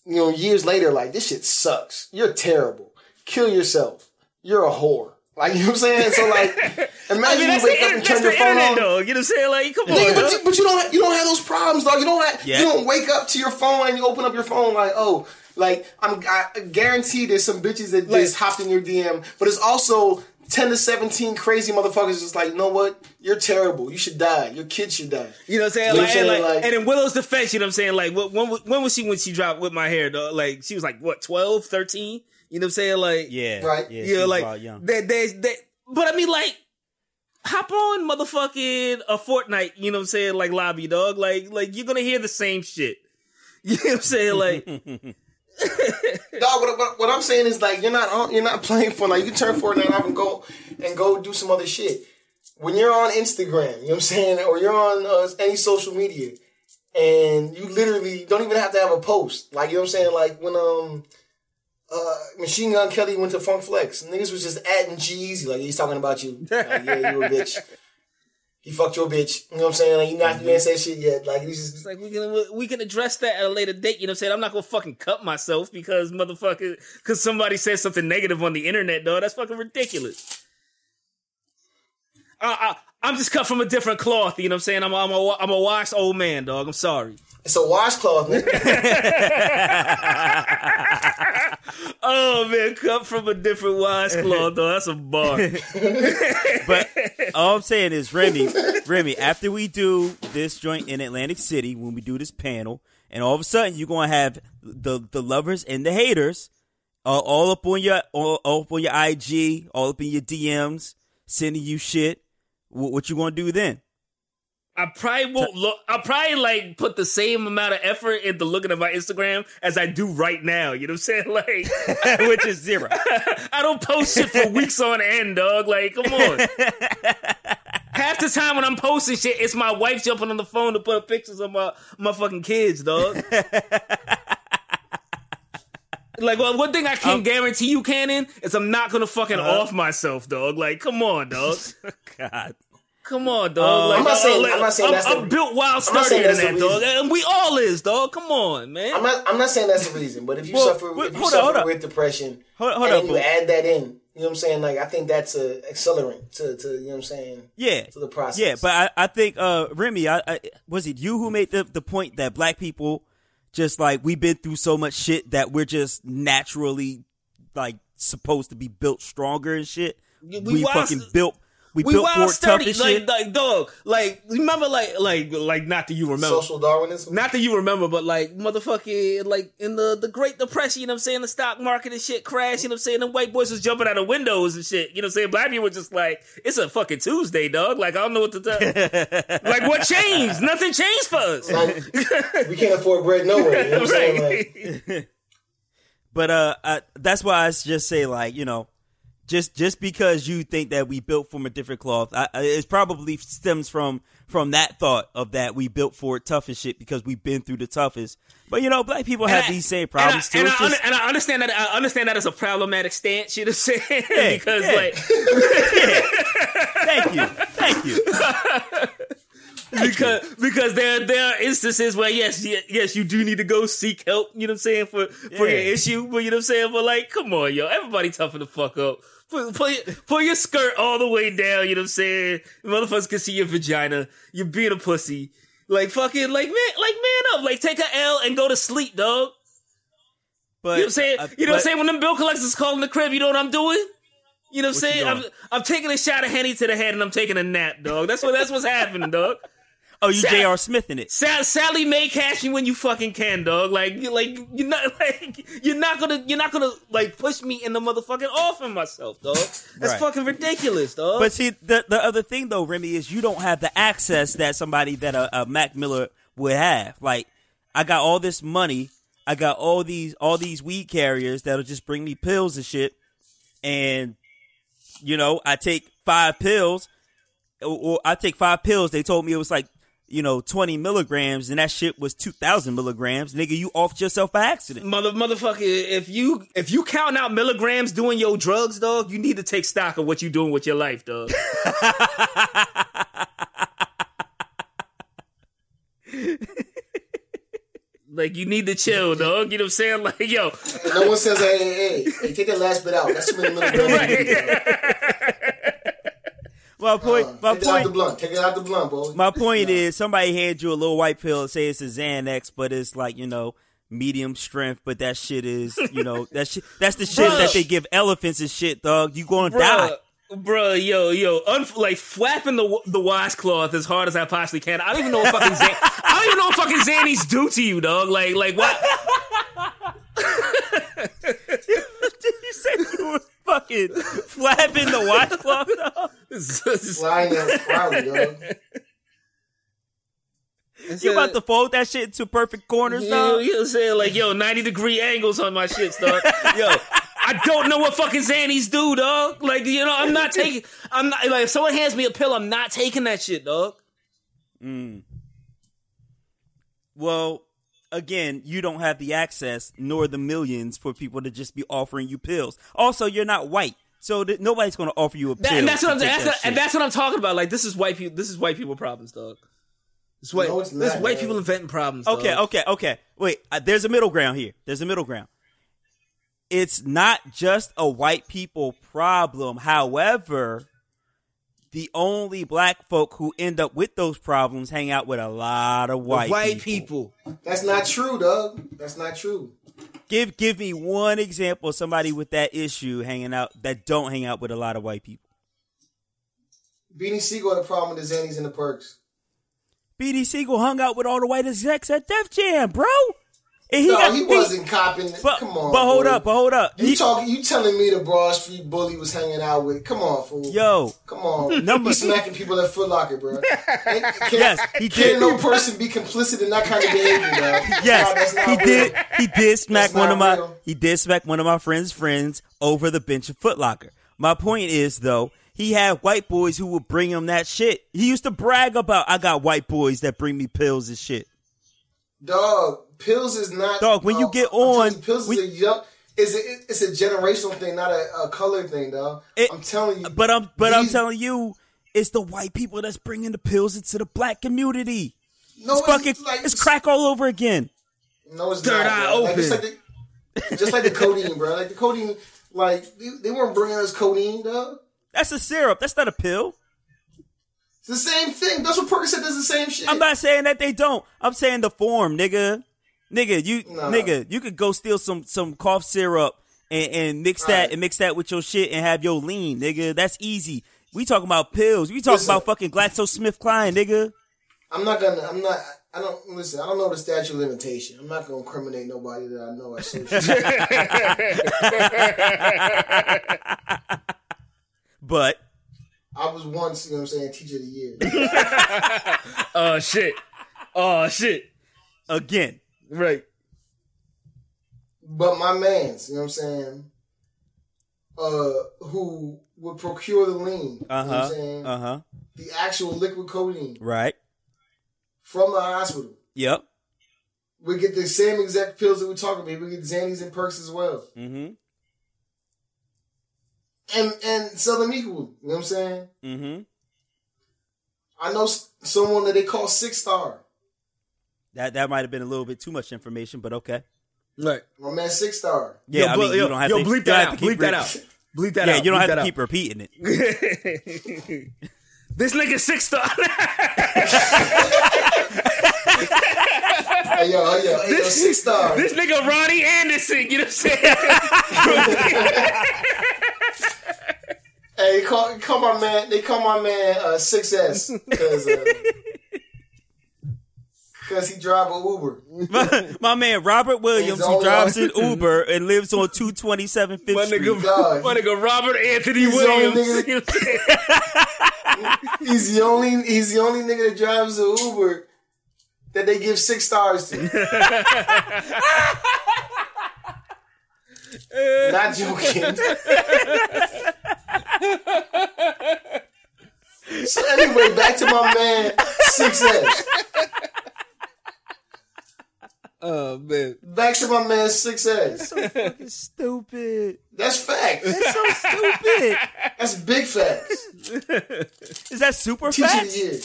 B: you know, years later, like this shit sucks. You're terrible. Kill yourself. You're a whore. Like you know what I'm saying? So like, imagine
C: I mean,
B: you wake up and turn your phone
C: internet,
B: on.
C: dog. You know what I'm saying? Like, come on,
B: Nigga, but, you, but you don't you don't have those problems, dog. You don't have
A: Yeah.
B: you don't wake up to your phone and you open up your phone like, oh, like I'm I guarantee there's some bitches that
C: Like-
B: just hopped in your DM, but it's also ten to seventeen crazy motherfuckers just like, you know what? You're terrible. You should die. Your kid should die.
C: You know what I'm saying?
B: You know
C: Like,
B: what I'm
C: and,
B: saying?
C: like,
B: Like-
C: and in Willow's defense, you know what I'm saying? Like, when, when was she when she dropped Whip My Hair, dog? Like, she was like, what, 12, 13? You know what I'm saying? Like,
A: Yeah.
B: Right.
A: Yeah.
C: you know, like,
A: wild young.
C: that, that, that, but I mean, like, hop on motherfucking a Fortnite, you know what I'm saying? Like, lobby, dog. Like, like, you're gonna hear the same shit. You know what I'm saying? Like,
B: Dog, what, what, what I'm saying is like you're not on, you're not playing for like you can turn Fortnite off and go and go do some other shit. When you're on Instagram, you know what I'm saying, or you're on uh, any social media, and you literally don't even have to have a post. Like you know what I'm saying, like when um uh Machine Gun Kelly went to Funk Flex, niggas was just adding G's like he's talking about you. Like, yeah, you a bitch. He fucked your bitch. You know what I'm saying? Like you not you ain't said shit yet. Like he's just
C: it's like, we can, we can address that at a later date. You know what I'm saying? I'm not gonna fucking cut myself because motherfucker, because somebody said something negative on the internet, dog. That's fucking ridiculous. Uh, uh, I'm just cut from a different cloth. You know what I'm saying? I'm, I'm, a, I'm a washed old man, dog. I'm sorry.
B: It's a washcloth, nigga.
C: Oh man, come from a different washcloth, though. That's a bar.
A: But all I'm saying is, Remy, Remy, after we do this joint in Atlantic City, when we do this panel, and all of a sudden you're gonna have the the lovers and the haters uh, all up on your all, all up on your IG, all up in your DMs, sending you shit. What, what you gonna do then?
C: I probably won't look. I'll probably like put the same amount of effort into looking at my Instagram as I do right now. You know what I'm saying? Like,
A: Which is zero.
C: I don't post shit for weeks on end, dog. Like, come on. Half the time when I'm posting shit, it's my wife jumping on the phone to put up pictures of my my fucking kids, dog. like, well, one thing I can um, guarantee you, Cannon, is I'm not gonna fucking uh-huh. off myself, dog. Like, come on, dog.
A: God.
C: Come on, dog.
A: Um,
C: like,
B: I'm not saying- I'm not saying
C: I'm,
B: that's the-
C: I'm built wild,
B: I'm
C: sturdier than that, dog. And we all is, dog. Come on, man.
B: I'm not. I'm not saying that's the reason, but if you
A: Well,
B: suffer,
A: wait,
B: if you
A: hold on, hold
B: suffer
A: on.
B: with depression,
A: Hold- hold
B: and then you add that in, you know what I'm saying? Like I think that's a accelerant to, to you know what I'm saying?
A: Yeah,
B: To the process.
A: Yeah, but I, I think uh, Remy, I, I, was it you who made the the point that black people just like we've been through so much shit that we're just naturally like supposed to be built stronger and shit.
C: We
A: We, fucking built. We,
C: we
A: built
C: wild
A: for tough
C: sturdy, like,
A: shit.
C: like dog. Like remember, like like like not that you remember.
B: social Darwinism.
C: Not that you remember, but like motherfucking like in the the Great Depression, you know what I'm saying, the stock market and shit crashed, you know what I'm saying, the white boys was jumping out of windows and shit, you know what I'm saying? Black people were just like, it's a fucking Tuesday, dog. Like I don't know what to tell. like what changed? Nothing changed for us.
B: Like, we can't afford bread nowhere. You know what I'm saying? Like,
A: But uh, I, that's why I just say like you know, just just because you think that we built from a different cloth, I, it probably stems from from that thought of that we built for it tough as shit because we've been through the toughest. But you know, black people have
C: I-
A: these same problems
C: and I,
A: too.
C: And I,
A: just-
C: and I understand that. I understand that as a problematic stance. You know saying?
A: Yeah,
C: because
A: yeah.
C: like
A: thank you, thank you.
C: because because there there are instances where yes ye- yes you do need to go seek help. You know what I'm saying for for your issue. But you know what I'm saying. But like, come on, yo, everybody toughen the fuck up. Put, put, your, put your skirt all the way down. You know what I'm saying. Motherfuckers can see your vagina. You're being a pussy. Like fucking like man like man up. Like take a L and go to sleep, dog.
A: But
C: You know what I'm saying?
A: uh,
C: you know what I'm saying? When them bill collectors call in the crib, you know what I'm doing? You know what I'm saying? I'm. I'm taking a shot of Henny to the head and I'm taking a nap, dog. That's what that's what's happening, dog.
A: Oh, you
C: Sa-
A: J.R. Smith in it.
C: Sal- Sallie Mae cash me when you fucking can, dog. Like, you like you're not like you're not gonna you're not gonna like push me in the motherfucking off of myself, dog. That's
A: Right.
C: fucking ridiculous, dog.
A: But see, the the other thing though, Remy, is you don't have the access that somebody that a, a Mac Miller would have. Like, I got all this money, I got all these all these weed carriers that'll just bring me pills and shit, and you know, I take five pills, or, or I take five pills. They told me it was like. You know, twenty milligrams, and that shit was two thousand milligrams. Nigga, you offed yourself by accident.
C: Mother motherfucker, if you if you count out milligrams doing your drugs, dog, you need to take stock of what you doing with your life, dog. like you need to chill, dog. You know what I'm saying? Like, yo,
B: no one says, hey, hey, hey, hey, take that last bit out. That's too many milligrams.
A: My uh, point, my
B: Take it out the
A: point,
B: blunt. Take it out the blunt, boy.
A: My point is, somebody hands you a little white pill and say it's a Xanax, but it's like you know medium strength, but that shit is you know that shit that's the shit
C: Bruh.
A: that they give elephants and shit, dog. You gonna die.
C: Bruh, bruh, yo, yo, un- like flapping the the washcloth as hard as I possibly can. I don't even know what fucking Zan- I don't even know what fucking Xannies do to you, dog. Like, like what?
A: Did you said you were fucking flapping the washcloth, dog.
B: Flying that proudly, dog.
A: You about to fold that shit into perfect corners,
C: You,
A: dog.
C: you know what I'm saying? Like, yo, 90 degree angles on my shit, dog. Yo, I don't know what fucking Xannies do, dog. Like, you know, I'm not taking, I'm not, like, if someone hands me a pill, I'm not taking that shit, dog. Mm.
A: Well, again, you don't have the access nor the millions for people to just be offering you pills. Also, you're not white, so th- nobody's gonna offer you a pill.
C: That, and that's what I'm
A: take
C: that's
A: that
C: what- and that's what I'm talking about. Like, this is white people, this is white people problems, dog. This white,
B: No, it's
C: this
B: not,
C: white people inventing problems.
A: Okay,
C: dog.
A: okay, okay. Wait, uh, there's a middle ground here. There's a middle ground. It's not just a white people problem. However, the only black folk who end up with those problems hang out with a lot of white,
C: White,
A: people.
C: people.
B: That's not true, dog. That's not true.
A: Give give me one example of somebody with that issue hanging out that don't hang out with a lot of white people.
B: Beanie Sigel had a problem with the Xannies and the perks.
A: BD Siegel hung out with all the white execs at Def Jam, bro. He
B: no,
A: got-
B: he wasn't copping.
A: But,
B: Come on,
A: but hold
B: boy.
A: up, but hold up.
B: You
A: He-
B: talking? You telling me the Broad Street bully was hanging out with? Come on, fool.
A: yo,
B: Come on.
A: Number-
B: He's smacking people at Foot Locker, bro. Can,
A: Yes, he
B: can
A: did.
B: no person be complicit in that kind of behavior? That's
A: Yes, he
B: real.
A: did. He did smack
B: That's
A: one of my.
B: real.
A: He did smack one of my friends' friends over the bench of Foot Locker. My point is though, he had white boys who would bring him that shit. He used to brag about, I got white boys that bring me pills and shit.
B: Dog, pills is not.
A: Dog, when you get on-
B: you, pills
A: when-
B: is a young. It's a it's a generational thing, not a, a color thing, dog.
A: It-
B: I'm telling you.
A: But I'm, but I'm telling you, It's the white people that's bringing the pills into the black community.
B: No,
A: It's fucking,
B: like,
A: it's crack all over again.
B: No, it's
C: Third
B: not.
C: eye
B: bro. Like,
C: open.
B: like the, just like the codeine, bro. Like the codeine, like they, they weren't bringing us codeine, dog.
A: That's a syrup. That's not a pill.
B: It's the same thing. That's what Percocet does. The same shit.
A: I'm not saying that they don't. I'm saying the form, nigga. Nigga, you
B: Nah.
A: nigga, you could go steal some some cough syrup and, and mix that
B: Right.
A: and mix that with your shit and have your lean, nigga. That's easy. We talking about pills. We talking
B: Listen.
A: about fucking GlaxoSmithKline, nigga.
B: I'm not gonna. I'm not. I don't listen. I don't know the statute of limitation. I'm not gonna incriminate nobody that I know. I.
A: But
B: I was once, you know what I'm saying, teacher of the year.
C: Oh shit. Oh shit.
A: again,
C: Right.
B: But my man's, you know what I'm saying, uh, who would procure the lean, you know
A: uh
B: what I'm
A: huh,
B: saying,
A: uh huh,
B: the actual liquid codeine
A: right,
B: from the hospital.
A: yep,
B: We get the same exact pills that we're talking about. We get Xannies and Perks as well.
A: mm-hmm,
B: And and sell them equally. You know what I'm saying?
A: mm-hmm.
B: I know someone that they call Six Star.
A: That that might have been a little bit too much information, but okay.
C: Right.
B: My man Six Star.
A: Yeah,
C: yo,
A: I
C: bl-
A: mean, you don't have
C: yo,
A: to
C: bleep that out.
A: to keep
C: Bleep that out. Bleep that
A: Yeah,
C: out.
A: you don't
C: Bleep
A: have to keep
C: out.
A: repeating it.
C: this nigga six star.
B: Hey yo, hey yo, hey yo, Six Star.
C: this nigga Ronnie Anderson. You know what I'm saying?
B: Hey, they call, call my man. They call my man uh, 6S because because he drive a Uber.
A: my, my man Robert Williams,
B: He's
A: who drives an Uber and lives on 227 Fifth
C: My
A: Street.
C: nigga,
B: Dog.
C: my nigga Robert Anthony
B: He's
C: Williams.
B: nigga-
C: You know what I'm saying?
B: He's the only he's the only nigga that drives an Uber that they give six stars to. Not joking. So anyway, back to my man Six S.
C: Oh man.
B: Back to my man Six S.
A: So fucking stupid.
B: That's facts.
A: That's so stupid.
B: That's big facts.
A: Is that super
B: Teacher of the
A: facts?
B: year.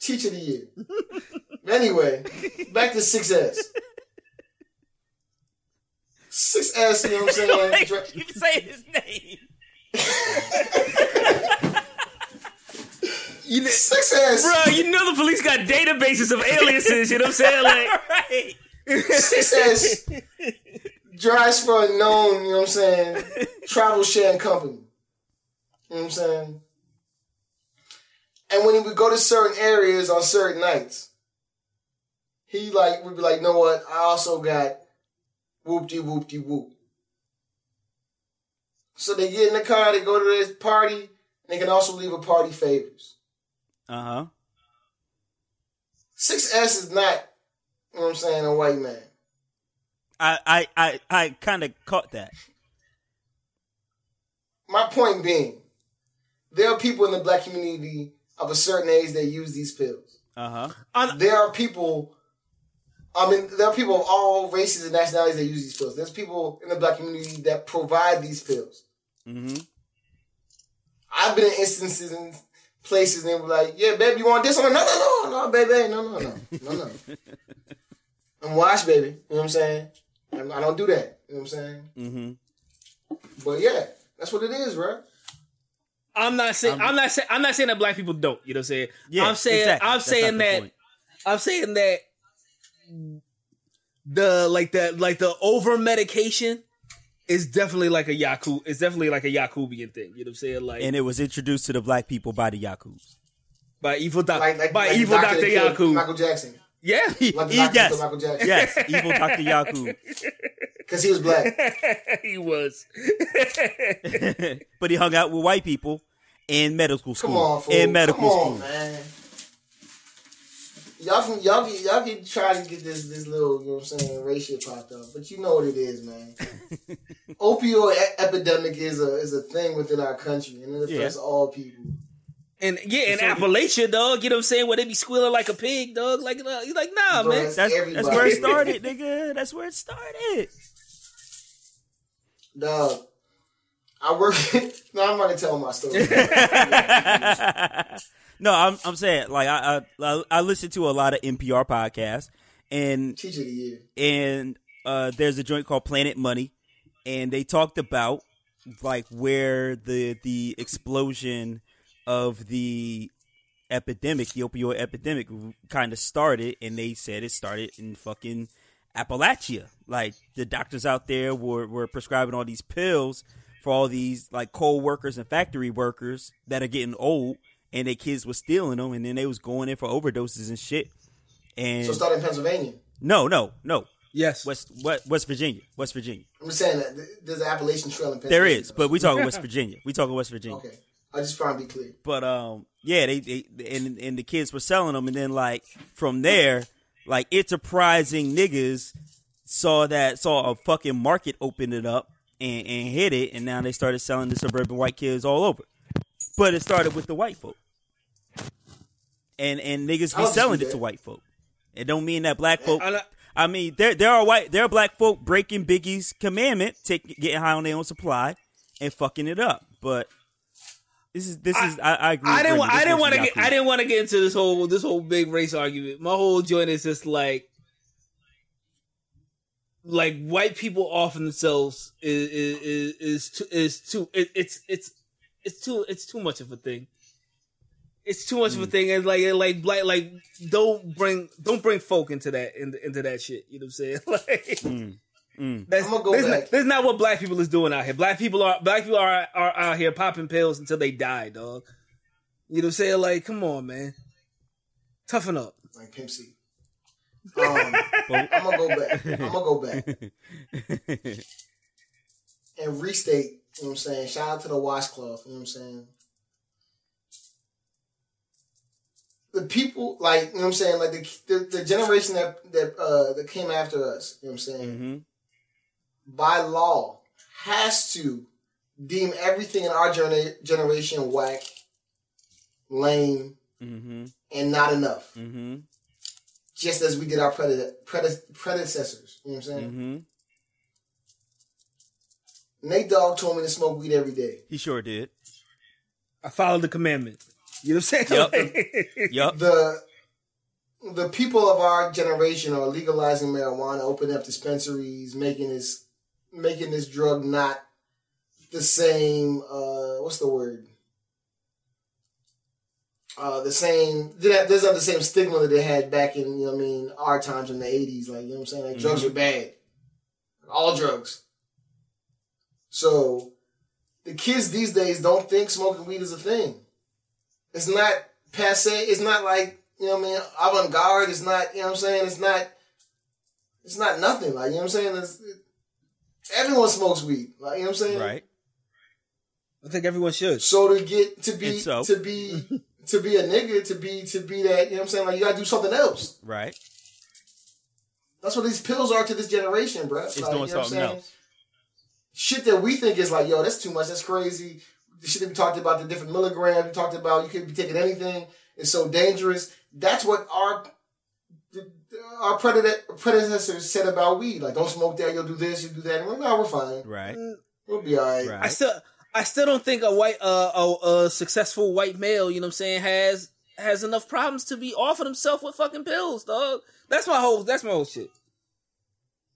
B: Teacher of the year. anyway, back to 6S. 6S, you know what I'm saying?
A: Like,
B: Dra-
A: you say his name.
C: You know,
B: 6S.
C: bro, you know the police got databases of aliases. You know what I'm saying? Like,
A: right.
B: 6S drives for a known, you know what I'm saying, travel sharing company. You know what I'm saying? And when he would go to certain areas on certain nights, he like would be like, you know what? I also got whoop de whoop de whoop. So they get in the car, they go to this party, and they can also leave a party favors.
A: Uh huh.
B: 6S is not, you know what I'm saying, a white man.
A: I I I, I kind of caught that.
B: My point being, there are people in the black community of a certain age that use these pills.
A: Uh huh.
B: There are people, I mean, there are people of all races and nationalities that use these pills. There's people in the black community that provide these pills.
A: Mm-hmm.
B: I've been in instances and places and they were like, yeah, babe, you want this? I'm like, no, no, no, no, baby, no, no, no, no, no. I'm washed, baby. You know what I'm saying? I'm- I don't do that. You know what I'm saying?
A: Mm-hmm.
B: But yeah, that's what it is, bro.
C: I'm not saying I'm not saying I'm not saying that black people don't. You know what I'm saying?
A: Yeah,
C: I'm saying
A: exactly.
C: I'm
A: That's
C: saying that. I'm saying that the like the like the over medication is definitely like a Yaku. It's definitely like a Yakubian thing. You know what I'm saying? Like
A: And it was introduced to the black people by the Yakuts.
C: by evil doc-
B: Like, like,
C: by
B: like
C: evil
B: Dr.
C: Doctor
B: that
C: Yaku.
B: Michael Jackson.
C: Yeah,
B: Like the doctor
A: yes,
B: that Michael Jackson.
A: yes, evil Doctor Yaku.
B: Because he was black.
C: he was.
A: but he hung out with white people in medical school.
B: Come on, fool.
A: in medical
B: Come
A: school.
B: on, man. Y'all can y'all can y'all can try to get this this little you know what I'm saying racial popped up, but you know what it is, man. Opioid e- epidemic is a is a thing within our country, and it affects
A: Yeah.
B: all people.
C: And yeah, in
A: So-
C: Appalachia, dog, you know what I'm saying? Where they be squealing like a pig, dog. Like, uh, you like, nah,
B: Bro,
C: man.
B: it's
A: That's, that's where it started, nigga. That's where it started.
B: Dog, I work. no, I'm not gonna tell my story.
A: no, I'm I'm saying like I I I listen to a lot of NPR podcasts and
B: Teacher of the year.
A: and uh, there's a joint called Planet Money, and they talked about like where the the explosion of the epidemic, the opioid epidemic, kind of started, and they said it started in fucking Appalachia. Like the doctors out there were were prescribing all these pills for all these like coal workers and factory workers that are getting old, and their kids was stealing them, and then they was going in for overdoses and shit. And
B: So it started in Pennsylvania.
A: no, no, no.
C: Yes.
A: West West, West Virginia, West Virginia.
B: I'm just saying that there's an Appalachian Trail in Pennsylvania.
A: There is, but we talking West Virginia. We talking West Virginia.
B: okay. I just trying to be clear.
A: But um, yeah, they, they and and the kids were selling them, and then like from there, like enterprising niggas saw that saw a fucking market open it up and and hit it, and now they started selling to suburban white kids all over. But it started with the white folk, and and niggas be selling it to white folk. It don't mean that black folk.
C: I
A: I mean, there there are white there are black folk breaking Biggie's commandment, take getting high on their own supply and fucking it up. But this is this is I, I agree.
C: I didn't.
A: Brittany.
C: I didn't want to get. I didn't want to get into this whole this whole big race argument. My whole joint is just like, like white people offering themselves is is is, is too is too it, it's it's it's too it's too much of a thing. It's too much of
A: Mm.
C: a thing, and like and like like don't bring don't bring folk into that into, into that shit. You know what I'm saying? Like.
A: Mm.
C: That's,
B: I'm gonna go
C: that's,
B: back.
C: Not, that's not what black people is doing out here. Black people are black people are are out here popping pills until they die, dog. You know what I'm saying? Like, come on, man. Toughen up.
B: Like Pimp C. Um, I'm gonna go back. I'm gonna go back and restate. You know what I'm saying? Shout out to the washcloth. You know what I'm saying? The people, like you know what I'm saying, like the the, the generation that that uh, that came after us. You know what I'm saying?
A: hmm
B: by law has to deem everything in our gener- generation whack, lame,
A: hmm
B: and not enough.
A: hmm
B: Just as we did our prede- prede- predecessors. You know what I'm saying?
A: hmm
B: Nate Dogg told me to smoke weed every day.
A: He sure did.
C: I followed the commandment. You know what I'm saying?
A: Yup.
C: Like-
A: Yup.
B: The the people of our generation are legalizing marijuana, opening up dispensaries, making this making this drug not the same. Uh, what's the word? Uh, the same. There's not the same stigma that they had back in you know what I mean our times in the '80s. Like you know what I'm saying, like drugs are bad, all drugs. So the kids these days don't think smoking weed is a thing. It's not passe. It's not like you know what I mean avant garde. It's not you know what I'm saying. It's not. It's not nothing. Like you know what I'm saying. It, everyone smokes weed. Like you know what I'm saying.
A: Right.
C: I think everyone should.
B: So to get to be
A: so?
B: to be to be a nigga to be to be that you know what I'm saying. Like you gotta do something else.
A: Right.
B: That's what these pills are to this generation, bro.
A: It's
B: like,
A: doing
B: you know
A: something else.
B: Shit that we think is like, yo, that's too much. That's crazy. The shit that we talked about, the different milligrams. We talked about you could be taking anything. It's so dangerous. That's what our our predecessors predecessors said about weed. Like, don't smoke that. You'll do this. You'll do that. And we're, no, we're fine.
A: Right.
B: We'll be all right.
A: Right.
C: I still I still don't think a white uh, a, a successful white male, you know what I'm saying, has has enough problems to be offered himself with fucking pills, dog. That's my whole that's my whole shit.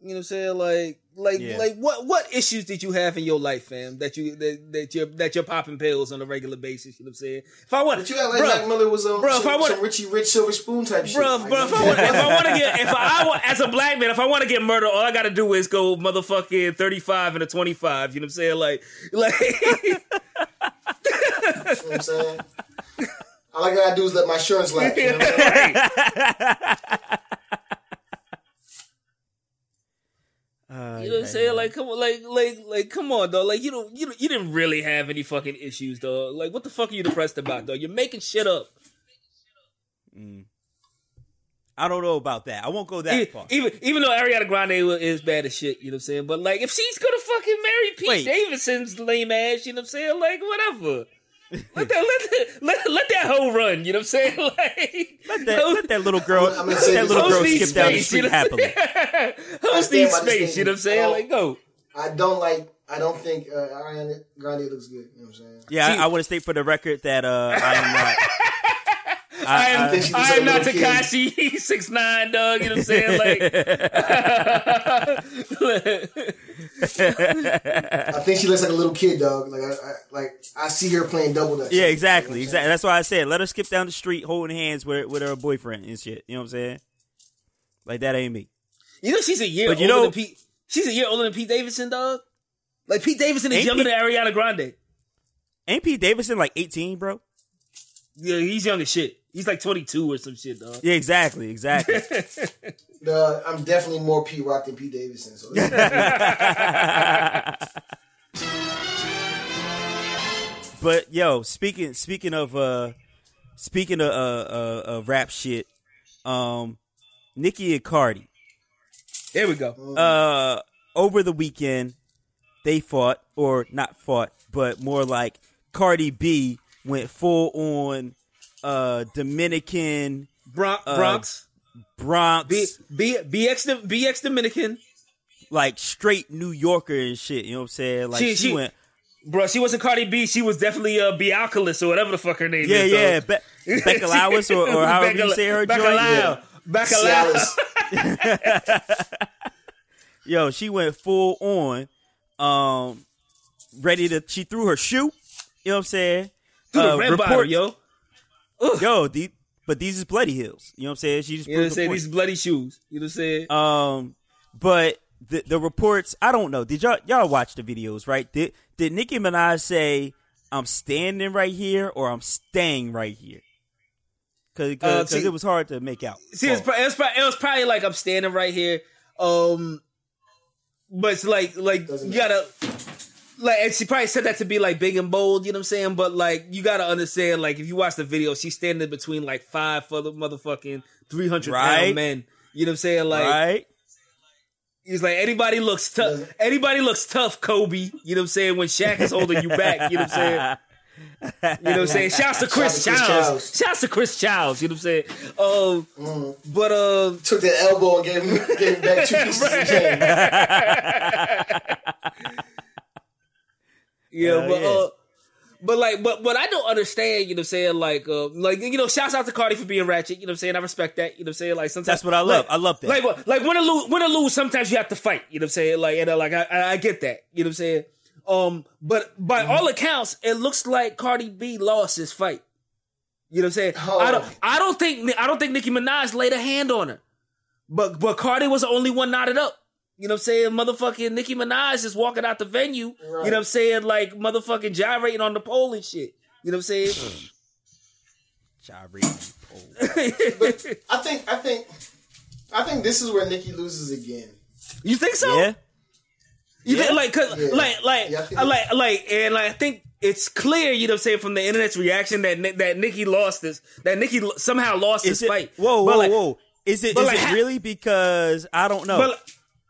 C: You know what I'm saying? Like like
A: Yeah.
C: like what what issues did you have in your life, fam? That you that, that you're that you're popping pills on a regular basis, you know what I'm saying? If I want
B: But you act like
C: bruh,
B: Jack Miller was on
C: Bruh, if
B: some,
C: I wanna-
B: some Richie Rich Silver Spoon type shit.
C: Bro,
B: Like,
C: bro, if I, want,
B: I'm
C: if I want to get, if I, I want, as a black man, if I want to get murdered, all I got to do is go motherfucking 35 and a 25. You know what I'm saying? Like, like,
B: You know what I'm saying? All I gotta do is let my insurance lapse. You know what I'm saying?
A: Uh,
C: you know what I'm saying? Like, come on, like, like, like, come on, dog. Like, you don't, you don't, you didn't really have any fucking issues, dog. Like, what the fuck are you depressed about, dog? You're making shit up. Mm.
A: I don't know about that. I won't go that
C: Even,
A: far.
C: even, even though Ariana Grande is bad as shit, you know what I'm saying? But like, if she's gonna fucking marry Pete
A: Wait.
C: Davidson's lame ass, you know what I'm saying? Like, whatever. Let that, let, that, let, let that hoe run, you know what I'm saying? Like,
A: let, that, let that little girl,
B: I'm gonna
A: let that little girl
C: Host
A: skip down the street
C: you know?
A: happily.
C: Host
B: stand
C: needs
B: by this
C: space, you know what I'm saying?
B: statement.
C: Like, go.
B: I don't like I don't think uh, Ariana Grande looks good. You know what I'm saying?
A: Yeah,
C: She-
A: I, I want to state for the record that uh, I am not.
C: I am,
B: think she
C: I,
B: looks
C: am not. Tekashi. He's six nine, dog. You know what I'm saying? Like,
B: I think she looks like a little kid, dog. Like I, I like I see her playing double dutch.
A: Yeah,
B: You know
A: exactly, exactly. That's why I said let her skip down the street holding hands with with her boyfriend and shit. You know what I'm saying? Like that ain't me.
C: you know, she's a year
A: But you
C: older
A: know-
C: than Pete. She's a year older than Pete Davidson, dog. Like Pete Davidson is younger
A: Pete-
C: than Ariana Grande.
A: Ain't Pete Davidson like 18, bro?
C: Yeah, he's young as shit. He's like 22 or some shit, dog.
A: Yeah, exactly, exactly.
B: saying? I'm definitely more Pete Rock than Pete Davidson. So
A: but yo, speaking speaking of uh speaking of uh, uh, uh rap shit, um, Nicki and Cardi.
C: There we go.
A: uh over the weekend they fought or not fought but more like cardi b went full on uh dominican
C: Bron-
A: uh,
C: Bronx.
A: bronx
C: B, B, BX, Dom- BX Dominican.
A: like straight new yorker and shit you know what i'm saying like
C: She-
A: she,
C: she-
A: went
C: Bro, she wasn't Cardi B. She was definitely uh, B Alcalis or whatever the fuck her name
A: yeah
C: is.
A: yeah
C: dog.
A: Be- Beckalowis or, or however you
C: Beccala-
A: say her joint
C: Bacalao. Bacalao.
B: Cialis.
A: yo she went full on um ready to she threw her shoe you know what i'm saying
C: Through the
A: Uh,
C: red bottom,
A: reports-
C: yo.
A: yo the, but these is bloody hills you know what i'm saying she just
C: You know what I'm
A: proved the.
C: These bloody shoes. You know what I'm saying?
A: Um, but the the reports, I don't know. Did y'all y'all watch the videos? Right? Did did Nicki Minaj say I'm standing right here or I'm staying right here? Because
C: Uh,
A: it was hard to make out.
C: See, it was, it, was, pro- it was probably like I'm standing right here. Um, but it's like, like you gotta, like, and she probably said that to be like big and bold. You know what I'm saying? But like, you gotta understand, like, if you watch the video, she's standing between like five other motherfucking 300
A: Right.
C: pound men. You know what I'm saying? Like,
A: right?
C: he's like anybody looks tough. Anybody looks tough, Kobe. You know what I'm saying? When Shaq is holding you back. You know what I'm saying? You know what I'm saying? Shouts to Chris,
B: Shout out to Chris
C: Childs.
B: Childs.
C: Shouts to Chris Childs. You know what I'm saying? Um,
B: Mm-hmm.
C: but uh,
B: Took that elbow and gave him, gave him back two pieces of chain.
C: Yeah,
A: Hell
C: but
A: yeah.
C: uh but like but what I don't understand, you know what I'm saying, like uh like you know, shouts out to Cardi for being ratchet, you know what I'm saying? I respect that, you know what I'm saying? Like sometimes
A: That's what I love.
C: like-
A: I love that.
C: Like what like win or lose win or lose, sometimes you have to fight, you know what I'm saying? Like and uh, like I, I I get that, you know what I'm saying? Um but by
A: Mm-hmm.
C: all accounts, it looks like Cardi B lost his fight. You know what I'm saying?
B: Oh.
C: I don't I don't think I don't think Nicki Minaj laid a hand on her. But but Cardi was the only one knotted up. You know what I'm saying? Motherfucking Nicki Minaj is walking out the venue. You know what I'm saying? Like motherfucking gyrating on the pole and shit. You know what I'm saying? Hmm.
A: Gyrate.
B: I think I think I think this is where Nicki loses again.
C: you think so?
A: Yeah.
C: You
A: Yeah.
C: think like cause
B: Yeah.
C: like like
B: Yeah, I
C: I like like and like I think it's clear, you know what I'm saying, from the internet's reaction that Ni- that Nicki lost this that Nicki lo- somehow lost
A: Is
C: his
A: it?
C: fight.
A: Whoa,
C: But,
A: whoa,
C: like,
A: whoa. Is it?
C: like,
A: it really? Because I don't know.
C: But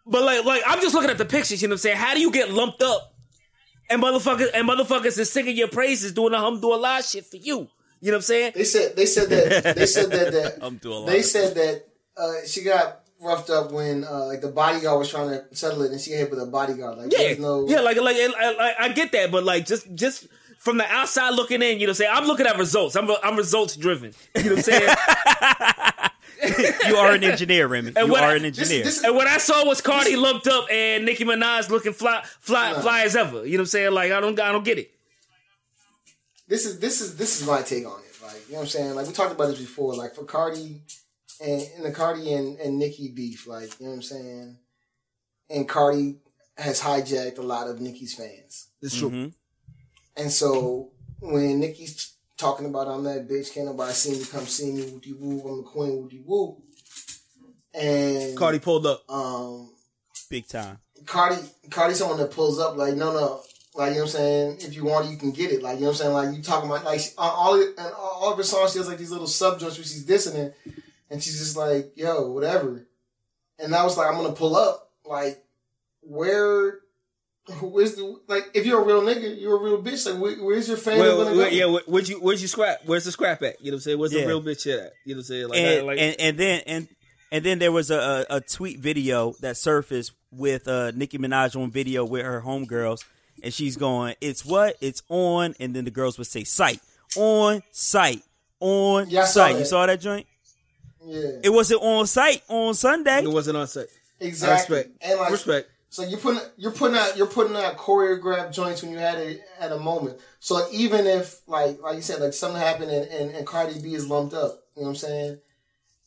C: but like like I'm just looking at the pictures, you know what I'm saying? How do you get lumped up and motherfuckers and motherfuckers is singing your praises doing a hum do a lot shit for you? You know what I'm saying?
B: They said they said that they said that, that
A: I'm doing a lot
B: they said that uh, she got roughed up when uh, like the bodyguard was trying to settle it and she hit with a bodyguard. Like
C: Yeah,
B: no
C: yeah, like like I, I, I get that, but like just just from the outside looking in, you know, what I'm saying I'm looking at results. I'm I'm results driven. You know what I'm saying?
A: you are an engineer, Remy.
C: And
A: You
C: what
A: are
C: I-
A: an engineer.
B: this is
C: and what I saw was Cardi lumped up and Nicki Minaj looking fly fly fly as ever. You know what I'm saying? Like I don't I don't get it.
B: this is this is this is my take on it. Like you know what I'm saying. Like we talked about this before. Like for Cardi and, and the Cardi and, and Nicki beef. Like you know what I'm saying. And Cardi has hijacked a lot of Nicki's fans.
C: It's true.
A: Mhm.
B: And so when Nicki's talking about I'm that bitch, can't nobody see me, come see me, woody woo, I'm the queen, woody woo. And
C: Cardi pulled up.
B: um
A: Big time.
B: Cardi Cardi's someone that pulls up like, no no, like you know what I'm saying, if you want it, you can get it. Like you know what I'm saying? Like you talking about like on all and all of her songs she has like these little sub subjects where she's dissing it and she's just like, yo, whatever. And I was like, I'm gonna pull up. Like, where where's the like if you're a real nigga, you're a real bitch. Like where, where's your fan
C: Well,
B: gonna go?
C: yeah, where, where'd you where'd you scrap? Where's the scrap at? You know what I'm saying? Where's
A: Yeah.
C: the real bitch shit at? You know what I'm saying? Like,
A: and,
C: like
A: and and then and And then there was a, a, a tweet video that surfaced with uh, Nicki Minaj on video with her homegirls, and she's going, "It's what? It's on." And then the girls would say, "Sight on site on
B: Yeah, I saw
A: site." You saw that joint?
B: Yeah,
A: It wasn't on site on Sunday.
C: It wasn't on set. I
B: exactly.
C: respect.
B: And like,
C: respect.
B: So you're putting you're putting out you're putting out choreographed joints when you had it at a moment. So even if like like you said like something happened and, and, and Cardi B is lumped up, you know what I'm saying?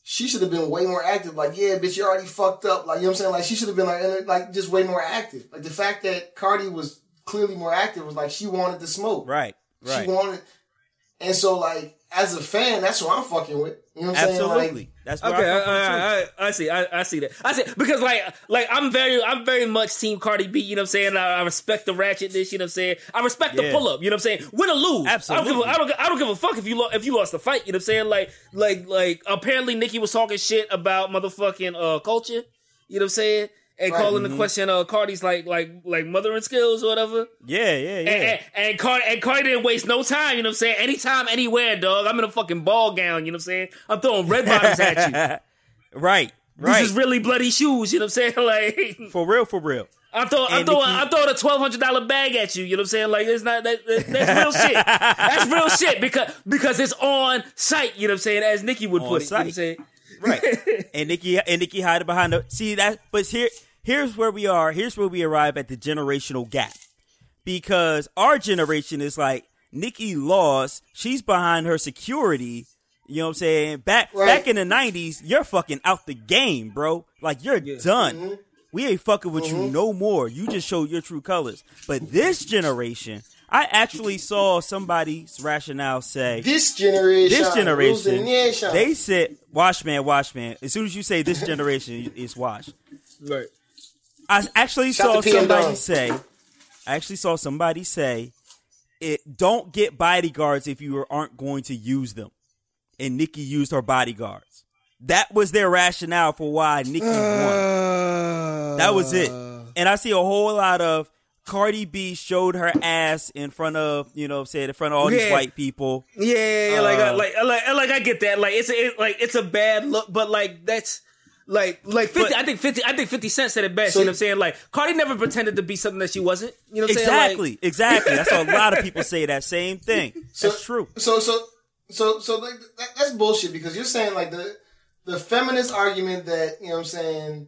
B: She should have been way more active. Like yeah, bitch, you already fucked up. Like you know what I'm saying? Like she should have been like like just way more active. Like the fact that Cardi was clearly more active was like she wanted to smoke.
A: Right, right.
B: She wanted, and so like as a fan, that's what I'm fucking with. You know what I'm saying?
A: Absolutely.
B: Like,
A: That's
C: Okay,
A: I
C: I,
A: come from, too.
C: I, I, I see, I, I see that. I see because like, like I'm very, I'm very much team Cardi B. You know what I'm saying? I, I respect the ratchetness. You know what I'm saying? I respect the pull up. You know what I'm saying? Win or lose,
A: Absolutely.
C: I don't, give a, I don't, I don't give a fuck if you lo- if you lost the fight. You know what I'm saying? Like, like, like. Apparently, Nicki was talking shit about motherfucking uh culture. You know what I'm saying? And
B: Right.
C: calling the question uh Cardi's like, like, like mothering skills or whatever.
A: Yeah, yeah, yeah.
C: And, and, and, Cardi, and Cardi didn't waste no time, you know what I'm saying? Anytime, anywhere, dog. I'm in a fucking ball gown, you know what I'm saying? I'm throwing red bottoms at you.
A: right,
C: These
A: right.
C: is really bloody shoes, you know what I'm saying? Like,
A: for real, for real.
C: I'm throwing, I'm
A: And
C: throwing, I'm throwing a twelve hundred dollar bag at you. You know what I'm saying? Like, it's not that, that- that's real shit. That's real shit because because it's on site. You know what I'm saying? As Nicki would
A: On
C: put it. You know what I'm
A: site.
C: saying?
A: Right. and Nicki and Nicki hiding behind the see that but here here's where we are. Here's where we arrive at the generational gap. Because our generation is like Nicki lost, she's behind her security. You know what I'm saying? Back
B: Right.
A: back in the nineties, you're fucking out the game, bro. Like you're done.
B: Mm-hmm.
A: We ain't fucking with you no more. You just showed your true colors. But this generation, I actually saw somebody's rationale say
B: this generation,
A: this
B: rules the
A: generation,
B: nation.
A: they said, "Watchman, Watchman." As soon as you say this generation, it's watch.
C: Right.
A: I actually
B: Shout
A: saw somebody
B: Dawn.
A: say, I actually saw somebody say, "It don't get bodyguards if you aren't going to use them." And Nicki used her bodyguards. That was their rationale for why Nicki won. That was it. And I see a whole lot of Cardi B showed her ass in front of, you know, said in front of all these white people.
C: Yeah, yeah, yeah, like,
A: Uh,
C: like, like, like, I get that. Like, it's a, it, like, it's a bad look, but like, that's like, like fifty.
A: But-
C: I think fifty. I think Fifty Cent said it best.
B: So-
C: you know what I'm saying? Like, Cardi never pretended to be something that she wasn't. You know what I'm saying?
A: Exactly, exactly. That's a lot of people say that same thing. That's true.
B: So so so so like that, that's bullshit because you're saying like the the feminist argument that you know what I'm saying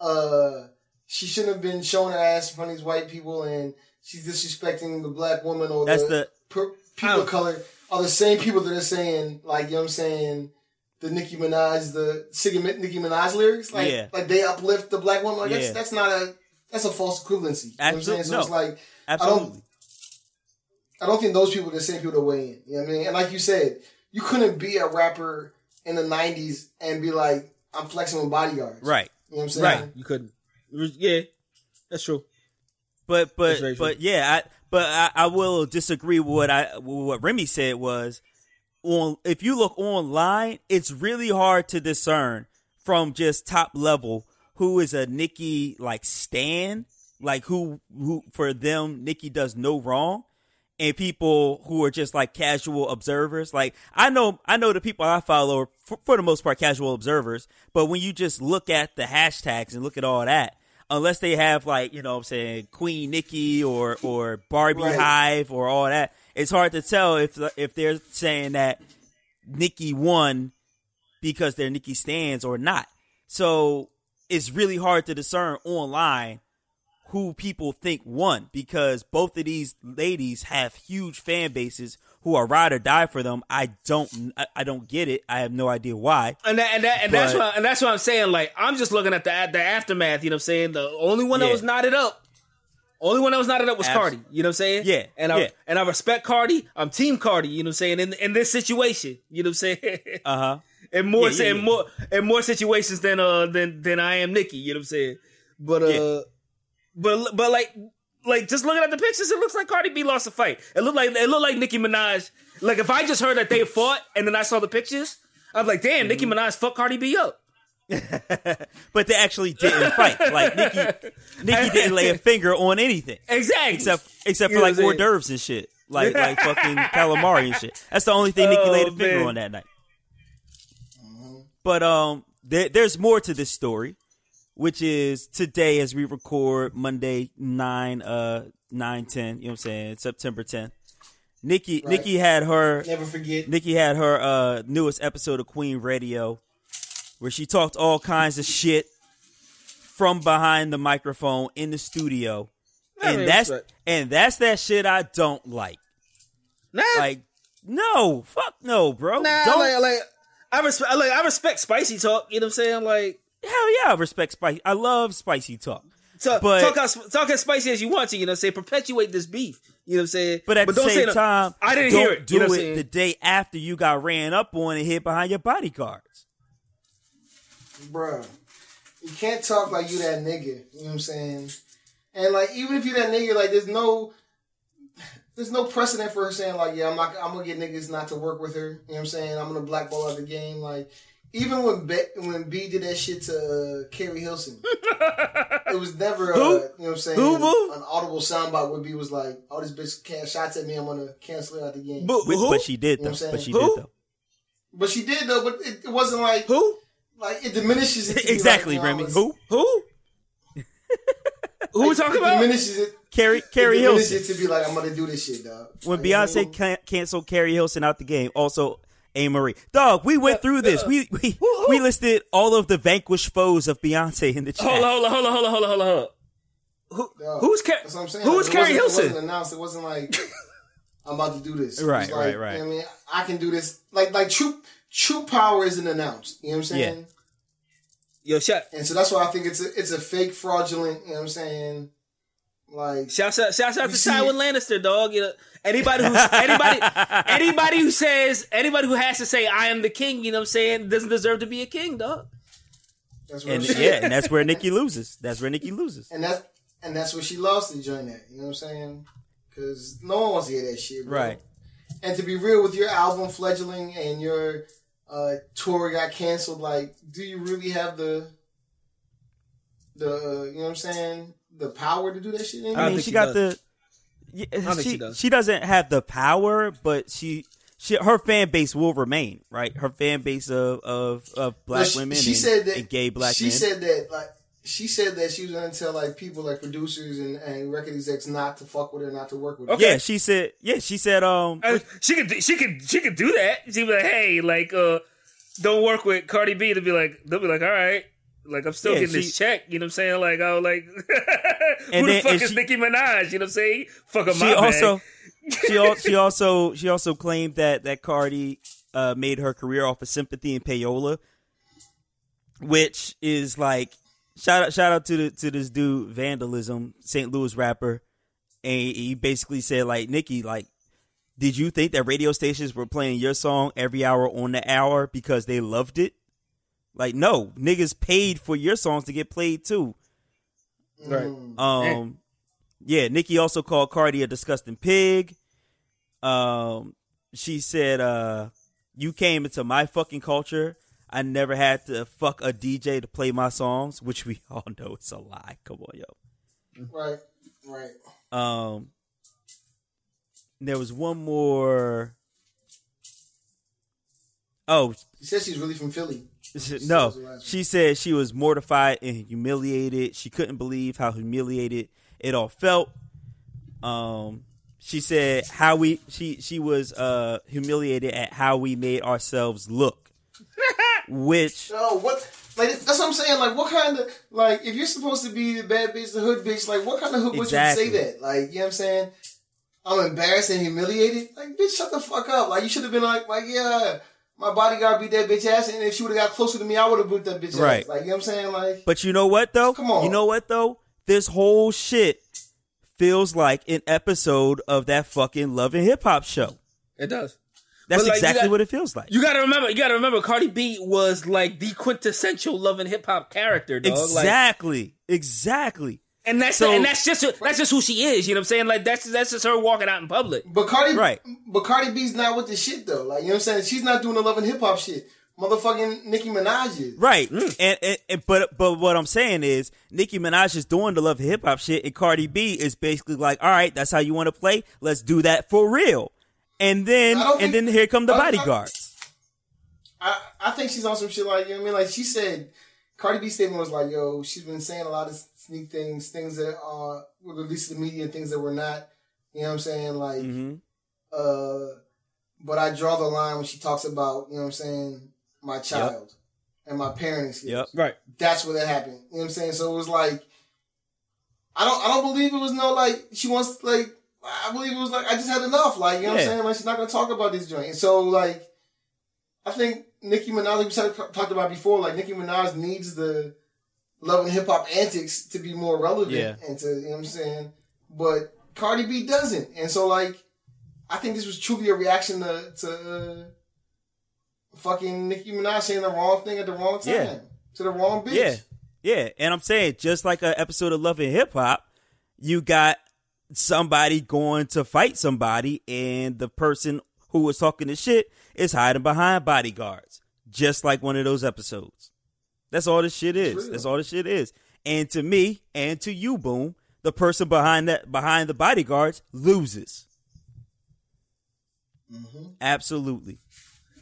B: uh she shouldn't have been showing her ass in front of these white people and she's disrespecting the black woman or
A: That's
B: the,
A: the-
B: per, people of color are the same people that are saying like you know what I'm saying the Nicki Minaj the singing Nicki Minaj lyrics like
A: Yeah.
B: like they uplift the black woman like that's
A: Yeah.
B: that's not a that's a false equivalency. You know what I'm saying?
A: Absolute-
B: So it's
A: no.
B: like
A: Absolutely.
B: I don't think those people are the same people that weigh in. You know what I mean? And like you said, you couldn't be a rapper in the '90s and be like, "I'm flexing with bodyguards."
A: Right.
B: You know what I'm saying?
A: Right.
C: You couldn't. Yeah, that's true.
A: But but
C: true.
A: but yeah, I, but I, I will disagree with what I what Remy said was on if you look online, it's really hard to discern from just top level who is a Nicki like stan, like who who for them Nicki does no wrong. And people who are just like casual observers, like I know, I know the people I follow are for, for the most part casual observers. But when you just look at the hashtags and look at all that, unless they have like you know what I'm saying Queen Nicki or or Barbie
B: Right.
A: Hive or all that, it's hard to tell if if they're saying that Nicki won because they're Nicki stands or not. So it's really hard to discern online who people think won because both of these ladies have huge fan bases who are ride or die for them. I don't I, I don't get it. I have no idea why.
C: And that, and that, and that's
A: But-
C: what and that's what I'm saying. Like I'm just looking at the the aftermath. You know what I'm saying? The only one that was knotted up, only one that was knotted up was
A: Abs-
C: Cardi. You know what I'm saying?
A: Yeah,
C: And I
A: yeah.
C: and I respect Cardi. I'm Team Cardi. You know what I'm saying? In in this situation, you know what I'm saying?
A: Uh huh.
C: in more
A: Yeah, yeah, yeah.
C: more in more situations than uh than than I am Nicki. You know what I'm saying? But uh,
A: Yeah.
C: but but like like just looking at the pictures, it looks like Cardi B lost a fight. It looked like it looked like Nicki Minaj. Like if I just heard that they fought and then I saw the pictures, I'm like, damn, Nicki
A: Mm-hmm.
C: Minaj fucked Cardi B up.
A: But they actually didn't fight. Like Nicki, Nicki didn't lay a finger on anything
C: Exactly.
A: except except for
C: know
A: like hors d'oeuvres and shit, like like fucking calamari and shit. That's the only thing Nicki
C: Oh,
A: laid a finger
C: man.
A: on that night. But um, there, there's more to this story, which is today as we record Monday nine uh nine ten. You know what I'm saying? September 10th. Nicki
B: Right.
A: Nicki had her
B: Never forget.
A: Nicki had her uh newest episode of Queen Radio, where she talked all kinds of shit from behind the microphone in the studio,
C: Very
A: and that's and that's that shit I don't like.
C: Nah,
A: Like, no, fuck no, bro.
C: nah,
A: don't
C: like, like I respect, like I respect spicy talk. You know what I'm saying? Like,
A: hell yeah, I respect spicy. I love spicy talk.
C: so,
A: But-
C: talk as talk as spicy as you want to. You know, say perpetuate this beef. You know what I'm saying?
A: But at the
C: don't say
A: same
C: no-
A: time,
C: I didn't
A: don't
C: hear it.
A: Do
C: you know
A: it the day after you got ran up on and hit behind your bodyguards.
B: Bruh, you can't talk like you that nigga. You know what I'm saying? And like, even if you that nigga, like, there's no, there's no precedent for her saying like, yeah, I'm not, I'm gonna get niggas not to work with her. You know what I'm saying? I'm gonna blackball out the game. Like, even when Be- when B did that shit to uh, Keri Hilson, it was never, uh,
C: Who?
B: you know what I'm saying?
C: Who, boo?
B: An audible soundbite where B was like, "Oh, this bitch can't shots at me. I'm gonna cancel her out the game."
C: But
A: But,
C: who?
A: but she did
B: You know
A: though.
B: what I'm
A: But she
B: saying?
C: Who?
A: did though.
B: But she did though. But it, it wasn't like
C: who?
B: like it diminishes it.
A: exactly,
B: like,
A: Remy.
B: it's-
A: Who?
C: Who? Who we talking
B: it
C: about?
B: diminishes it.
A: Keri Keri
B: it
A: Hilson.
B: it to be like, I'm gonna do this shit, dog.
A: When
B: Like, you know,
A: Beyonce can- canceled Keri Hilson out the game, also Amerie. Dog, we went through this. We we we listed all of the vanquished foes of Beyonce in the chat.
C: Hold on, hold on, hold on, hold on, hold on, hold on, hold. Who,
B: dog.
C: who's Car-
B: That's what I'm saying.
C: Who's
B: Like, it
C: Keri
B: wasn't- It wasn't announced. It wasn't like I'm about to do this.
A: Right,
B: like,
A: right, right.
B: you know I mean, I can do this. Like like true true power isn't announced. You know what I'm saying? Yeah.
C: Yo, shout,
B: And so that's why I think it's a it's a fake fraudulent. You know what I'm saying? Like
C: Shouts out, shouts out to Tywin Lannister, dog. You know, anybody who's anybody anybody who says anybody who has to say I am the king, you know what I'm saying, doesn't deserve to be a king, dog.
B: that's what
A: And yeah, and that's where Nicki loses. That's where Nicki loses.
B: And that's and that's where she lost the joint at. You know what I'm saying? Because no one wants to hear that shit, bro.
A: Right.
B: And to be real with your album fledgling and your uh, tour got canceled, like, do you really have the the uh, you know what I'm saying? The power to do that shit
C: I
A: I mean, she
C: she
A: got
C: does.
A: the. Yeah, she
C: she does.
A: she doesn't have the power, but she she her fan base will remain right. Her fan base of of, of black
B: But she,
A: women
B: she
A: and,
B: said that
A: and gay black
B: She
A: men.
B: said that like she said that she was gonna tell like people like producers and, and record execs not to fuck with her, not to work with her.
C: Okay.
A: yeah, she said. Yeah, she said. Um,
C: Uh, she could, do- she could, she could do that. She'd be like, hey, like, uh, don't work with Cardi B. They'll be like, they'll be like, all right. Like I'm still
A: Yeah,
C: getting
A: she-
C: this check, you know what I'm saying? Like I was like, who
A: then-
C: the fuck
A: and
C: is
A: she-
C: Nicki Minaj? You know what I'm saying? Fuck up
A: she
C: my
A: also she al- she also she also claimed that that Cardi uh, made her career off of sympathy and payola, which is like shout out shout out to the to this dude vandalism St. Louis rapper, and he basically said like Nicki like. Did you think that radio stations were playing your song every hour on the hour because they loved it? Like, no, niggas paid for your songs to get played too.
C: Right.
A: Um, yeah, Nicki also called Cardi a disgusting pig. Um, she said, uh, "You came into my fucking culture. I never had to fuck a DJ to play my songs, which we all know it's a lie. Come on, yo.
B: Right, right.
A: Um, there was one more. Oh,
B: She says she's really from Philly.
A: No,
B: was the last
A: she said she was mortified and humiliated. She couldn't believe how humiliated it all felt. Um, she said how we she she was uh humiliated at how we made ourselves look, which
B: No, what? Like that's what I'm saying. Like, what kind of like if you're supposed to be the bad bitch, the hood bitch, like what kind of hood
A: Exactly.
B: would you say that? Like, you know what I'm saying? I'm embarrassed and humiliated. Like, bitch, shut the fuck up. Like, you should have been like, like, yeah, my bodyguard beat that bitch ass, and if she would have got closer to me, I would have beat that bitch
A: Right.
B: ass. Like, you know what I'm saying? Like,
A: But you know what though?
B: Come on.
A: You know what though? This whole shit feels like an episode of that fucking Love and Hip Hop show.
C: It does.
A: That's
C: like,
A: exactly
C: got-
A: what it feels like.
C: You gotta remember, you gotta remember, Cardi B was like the quintessential love and hip hop character, dog. Like,
A: exactly. Exactly.
C: and that's
A: So-
C: and that's just that's just who she is. You know what I'm saying? Like that's that's just her walking out in public.
B: but Cardi,
A: Right.
B: But Cardi B's not with the shit though. Like, you know what I'm saying? She's not doing the love and hip hop shit. Motherfucking Nicki Minaj is.
A: Right. Mm. And, and, and but but what I'm saying is Nicki Minaj is doing the love and hip hop shit and Cardi B is basically like, all right, that's how you want to play. Let's do that for real. And then and
B: think-
A: then here come the
B: I- I-
A: bodyguards.
B: I, I think she's on some shit like you know what I mean. Like she said, Cardi B statement was like, "Yo, she's been saying a lot of sneak things, things that are were released to the media, things that were not." You know what I'm saying? Like,
A: hmm
B: uh, but I draw the line when she talks about you know what I'm saying my child and my parenting skills.
A: Yep.
C: Right.
B: That's where that happened. You know what I'm saying? So it was like, I don't, I don't believe it was no like she wants like. I believe it was like I just had enough. Like you know what I'm saying? Like she's not gonna talk about this joint. And so like, I think Nicki Minaj, like we said, talked about before, like Nicki Minaj needs the love and hip hop antics to be more relevant
A: Yeah.
B: and to you know what I'm saying. But Cardi B doesn't, and so like, I think this was truly a reaction to to uh, fucking Nicki Minaj saying the wrong thing at the wrong time
A: Yeah.
B: to the wrong bitch.
A: Yeah, yeah, and I'm saying just like an episode of Love and Hip Hop, you got somebody going to fight somebody, and the person who was talking the shit is hiding behind bodyguards, just like one of those episodes. That's all this shit is. That's all this shit is. And to me, and to you, boom, the person behind that behind the bodyguards loses. Mm-hmm. Absolutely.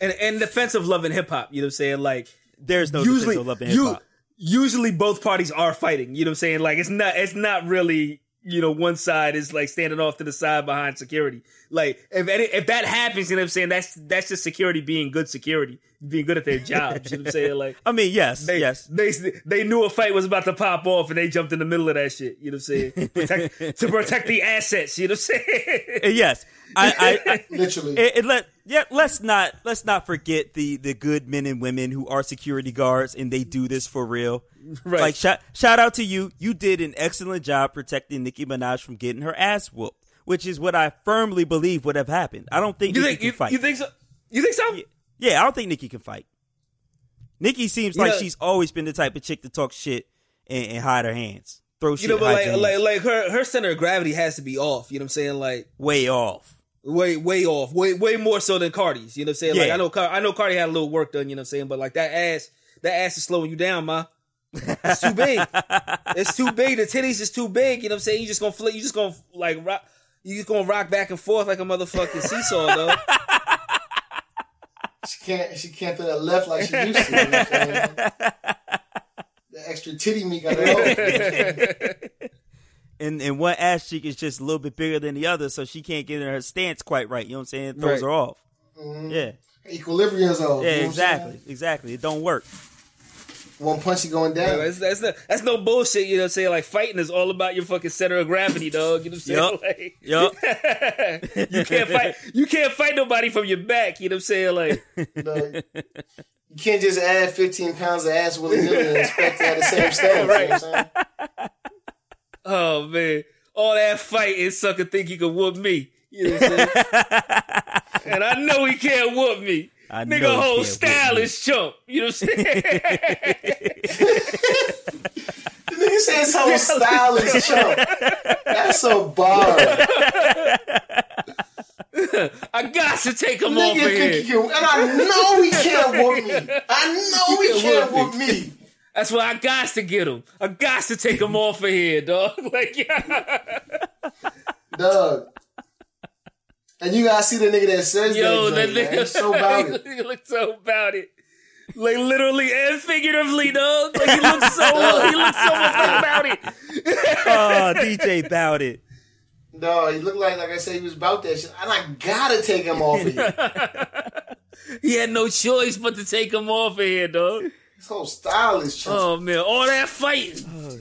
C: And and defense of love and hip hop, you know what I'm saying? Like
A: There's no
C: usually
A: defense of love and hip hop.
C: usually both parties are fighting. You know what I'm saying? Like it's not it's not really you know one side is like standing off to the side behind security. Like if any, if that happens, you know what I'm saying? That's that's just security being good security, being good at their jobs. you know what I'm saying? Like
A: I mean, yes,
C: they
A: yes.
C: they they knew a fight was about to pop off and they jumped in the middle of that shit. You know what I'm saying? Protect, to protect the assets. You know what I'm saying?
A: Uh, yes. I, I, I
B: Literally.
A: it, it let yeah. Let's not let's not forget the the good men and women who are security guards and they do this for real.
C: Right.
A: Like shout shout out to you. You did an excellent job protecting Nicki Minaj from getting her ass whooped, which is what I firmly believe would have happened. I don't think
C: You think you,
A: fight.
C: you think so? You think so?
A: yeah, I don't think Nicki can fight. Nicki seems
C: You
A: like
C: know-
A: she's always been the type of chick to talk shit and, and hide her hands, throw shit,
C: You know, but like like like her her center of gravity has to be off. You know what I'm saying? Like
A: way off.
C: way way off, way way more so than Cardi's. You know what I'm saying? Like I know Car- I know Cardi had a little work done. You know what I'm saying? But like that ass, that ass is slowing you down, ma. It's too big. it's too big. The titties is too big. You know what I'm saying? You just gonna flip. You just gonna like rock. You just gonna rock back and forth like a motherfucking seesaw, though.
B: She can't. She can't throw that left like she used to. You know what I'm saying? the extra titty meat got off.
A: and and one ass cheek is just a little bit bigger than the other, so she can't get in her stance quite right. You know what I'm saying? It throws
C: Right.
A: her off.
B: Mm-hmm.
A: Yeah,
B: Equilibrium's off.
A: yeah,
B: you know
A: exactly, exactly. It don't work.
B: One punch, you going down.
C: That's, that's, no, that's no bullshit. You know what I'm saying? Like fighting is all about your fucking center of gravity, dog. You know what I'm saying?
A: Yup.
C: Like,
A: Yup.
C: you can't fight. You can't fight nobody from your back. You know what I'm saying? Like.
B: Like, you can't just add 15 pounds of ass willy nilly and expect to have the same stance. You know what I'm saying?
C: Oh man, all that fighting, sucker think he can whoop me. You know what I'm saying? and I know he can't whoop me.
A: I know he
C: Nigga, whole
A: whoop
C: style is chump. You know what I'm saying?
B: The nigga whole so stylish chump. That's so bar.
C: I got to take him off
B: Nigga
C: of
B: think he
C: here.
B: can, and I know he can't whoop me. I know he
C: He
B: can't
C: can
B: whoop me.
C: That's why I got to get him. I got to take him off of here, dog. Like, yeah.
B: Dog. And you gotta see the nigga that says
C: yo,
B: that.
C: that
B: joint, man.
C: nigga,
B: so about it.
C: he looks so about it. Like literally and figuratively, dog. Like he looks so he looks so much like about it.
A: Oh, DJ bowed it.
B: No, he looked like like I said he was about that shit. And I gotta take him off of you.
C: He had no choice but to take him off of here, dog.
B: His whole style is chump.
C: Oh man, all that fighting. Oh,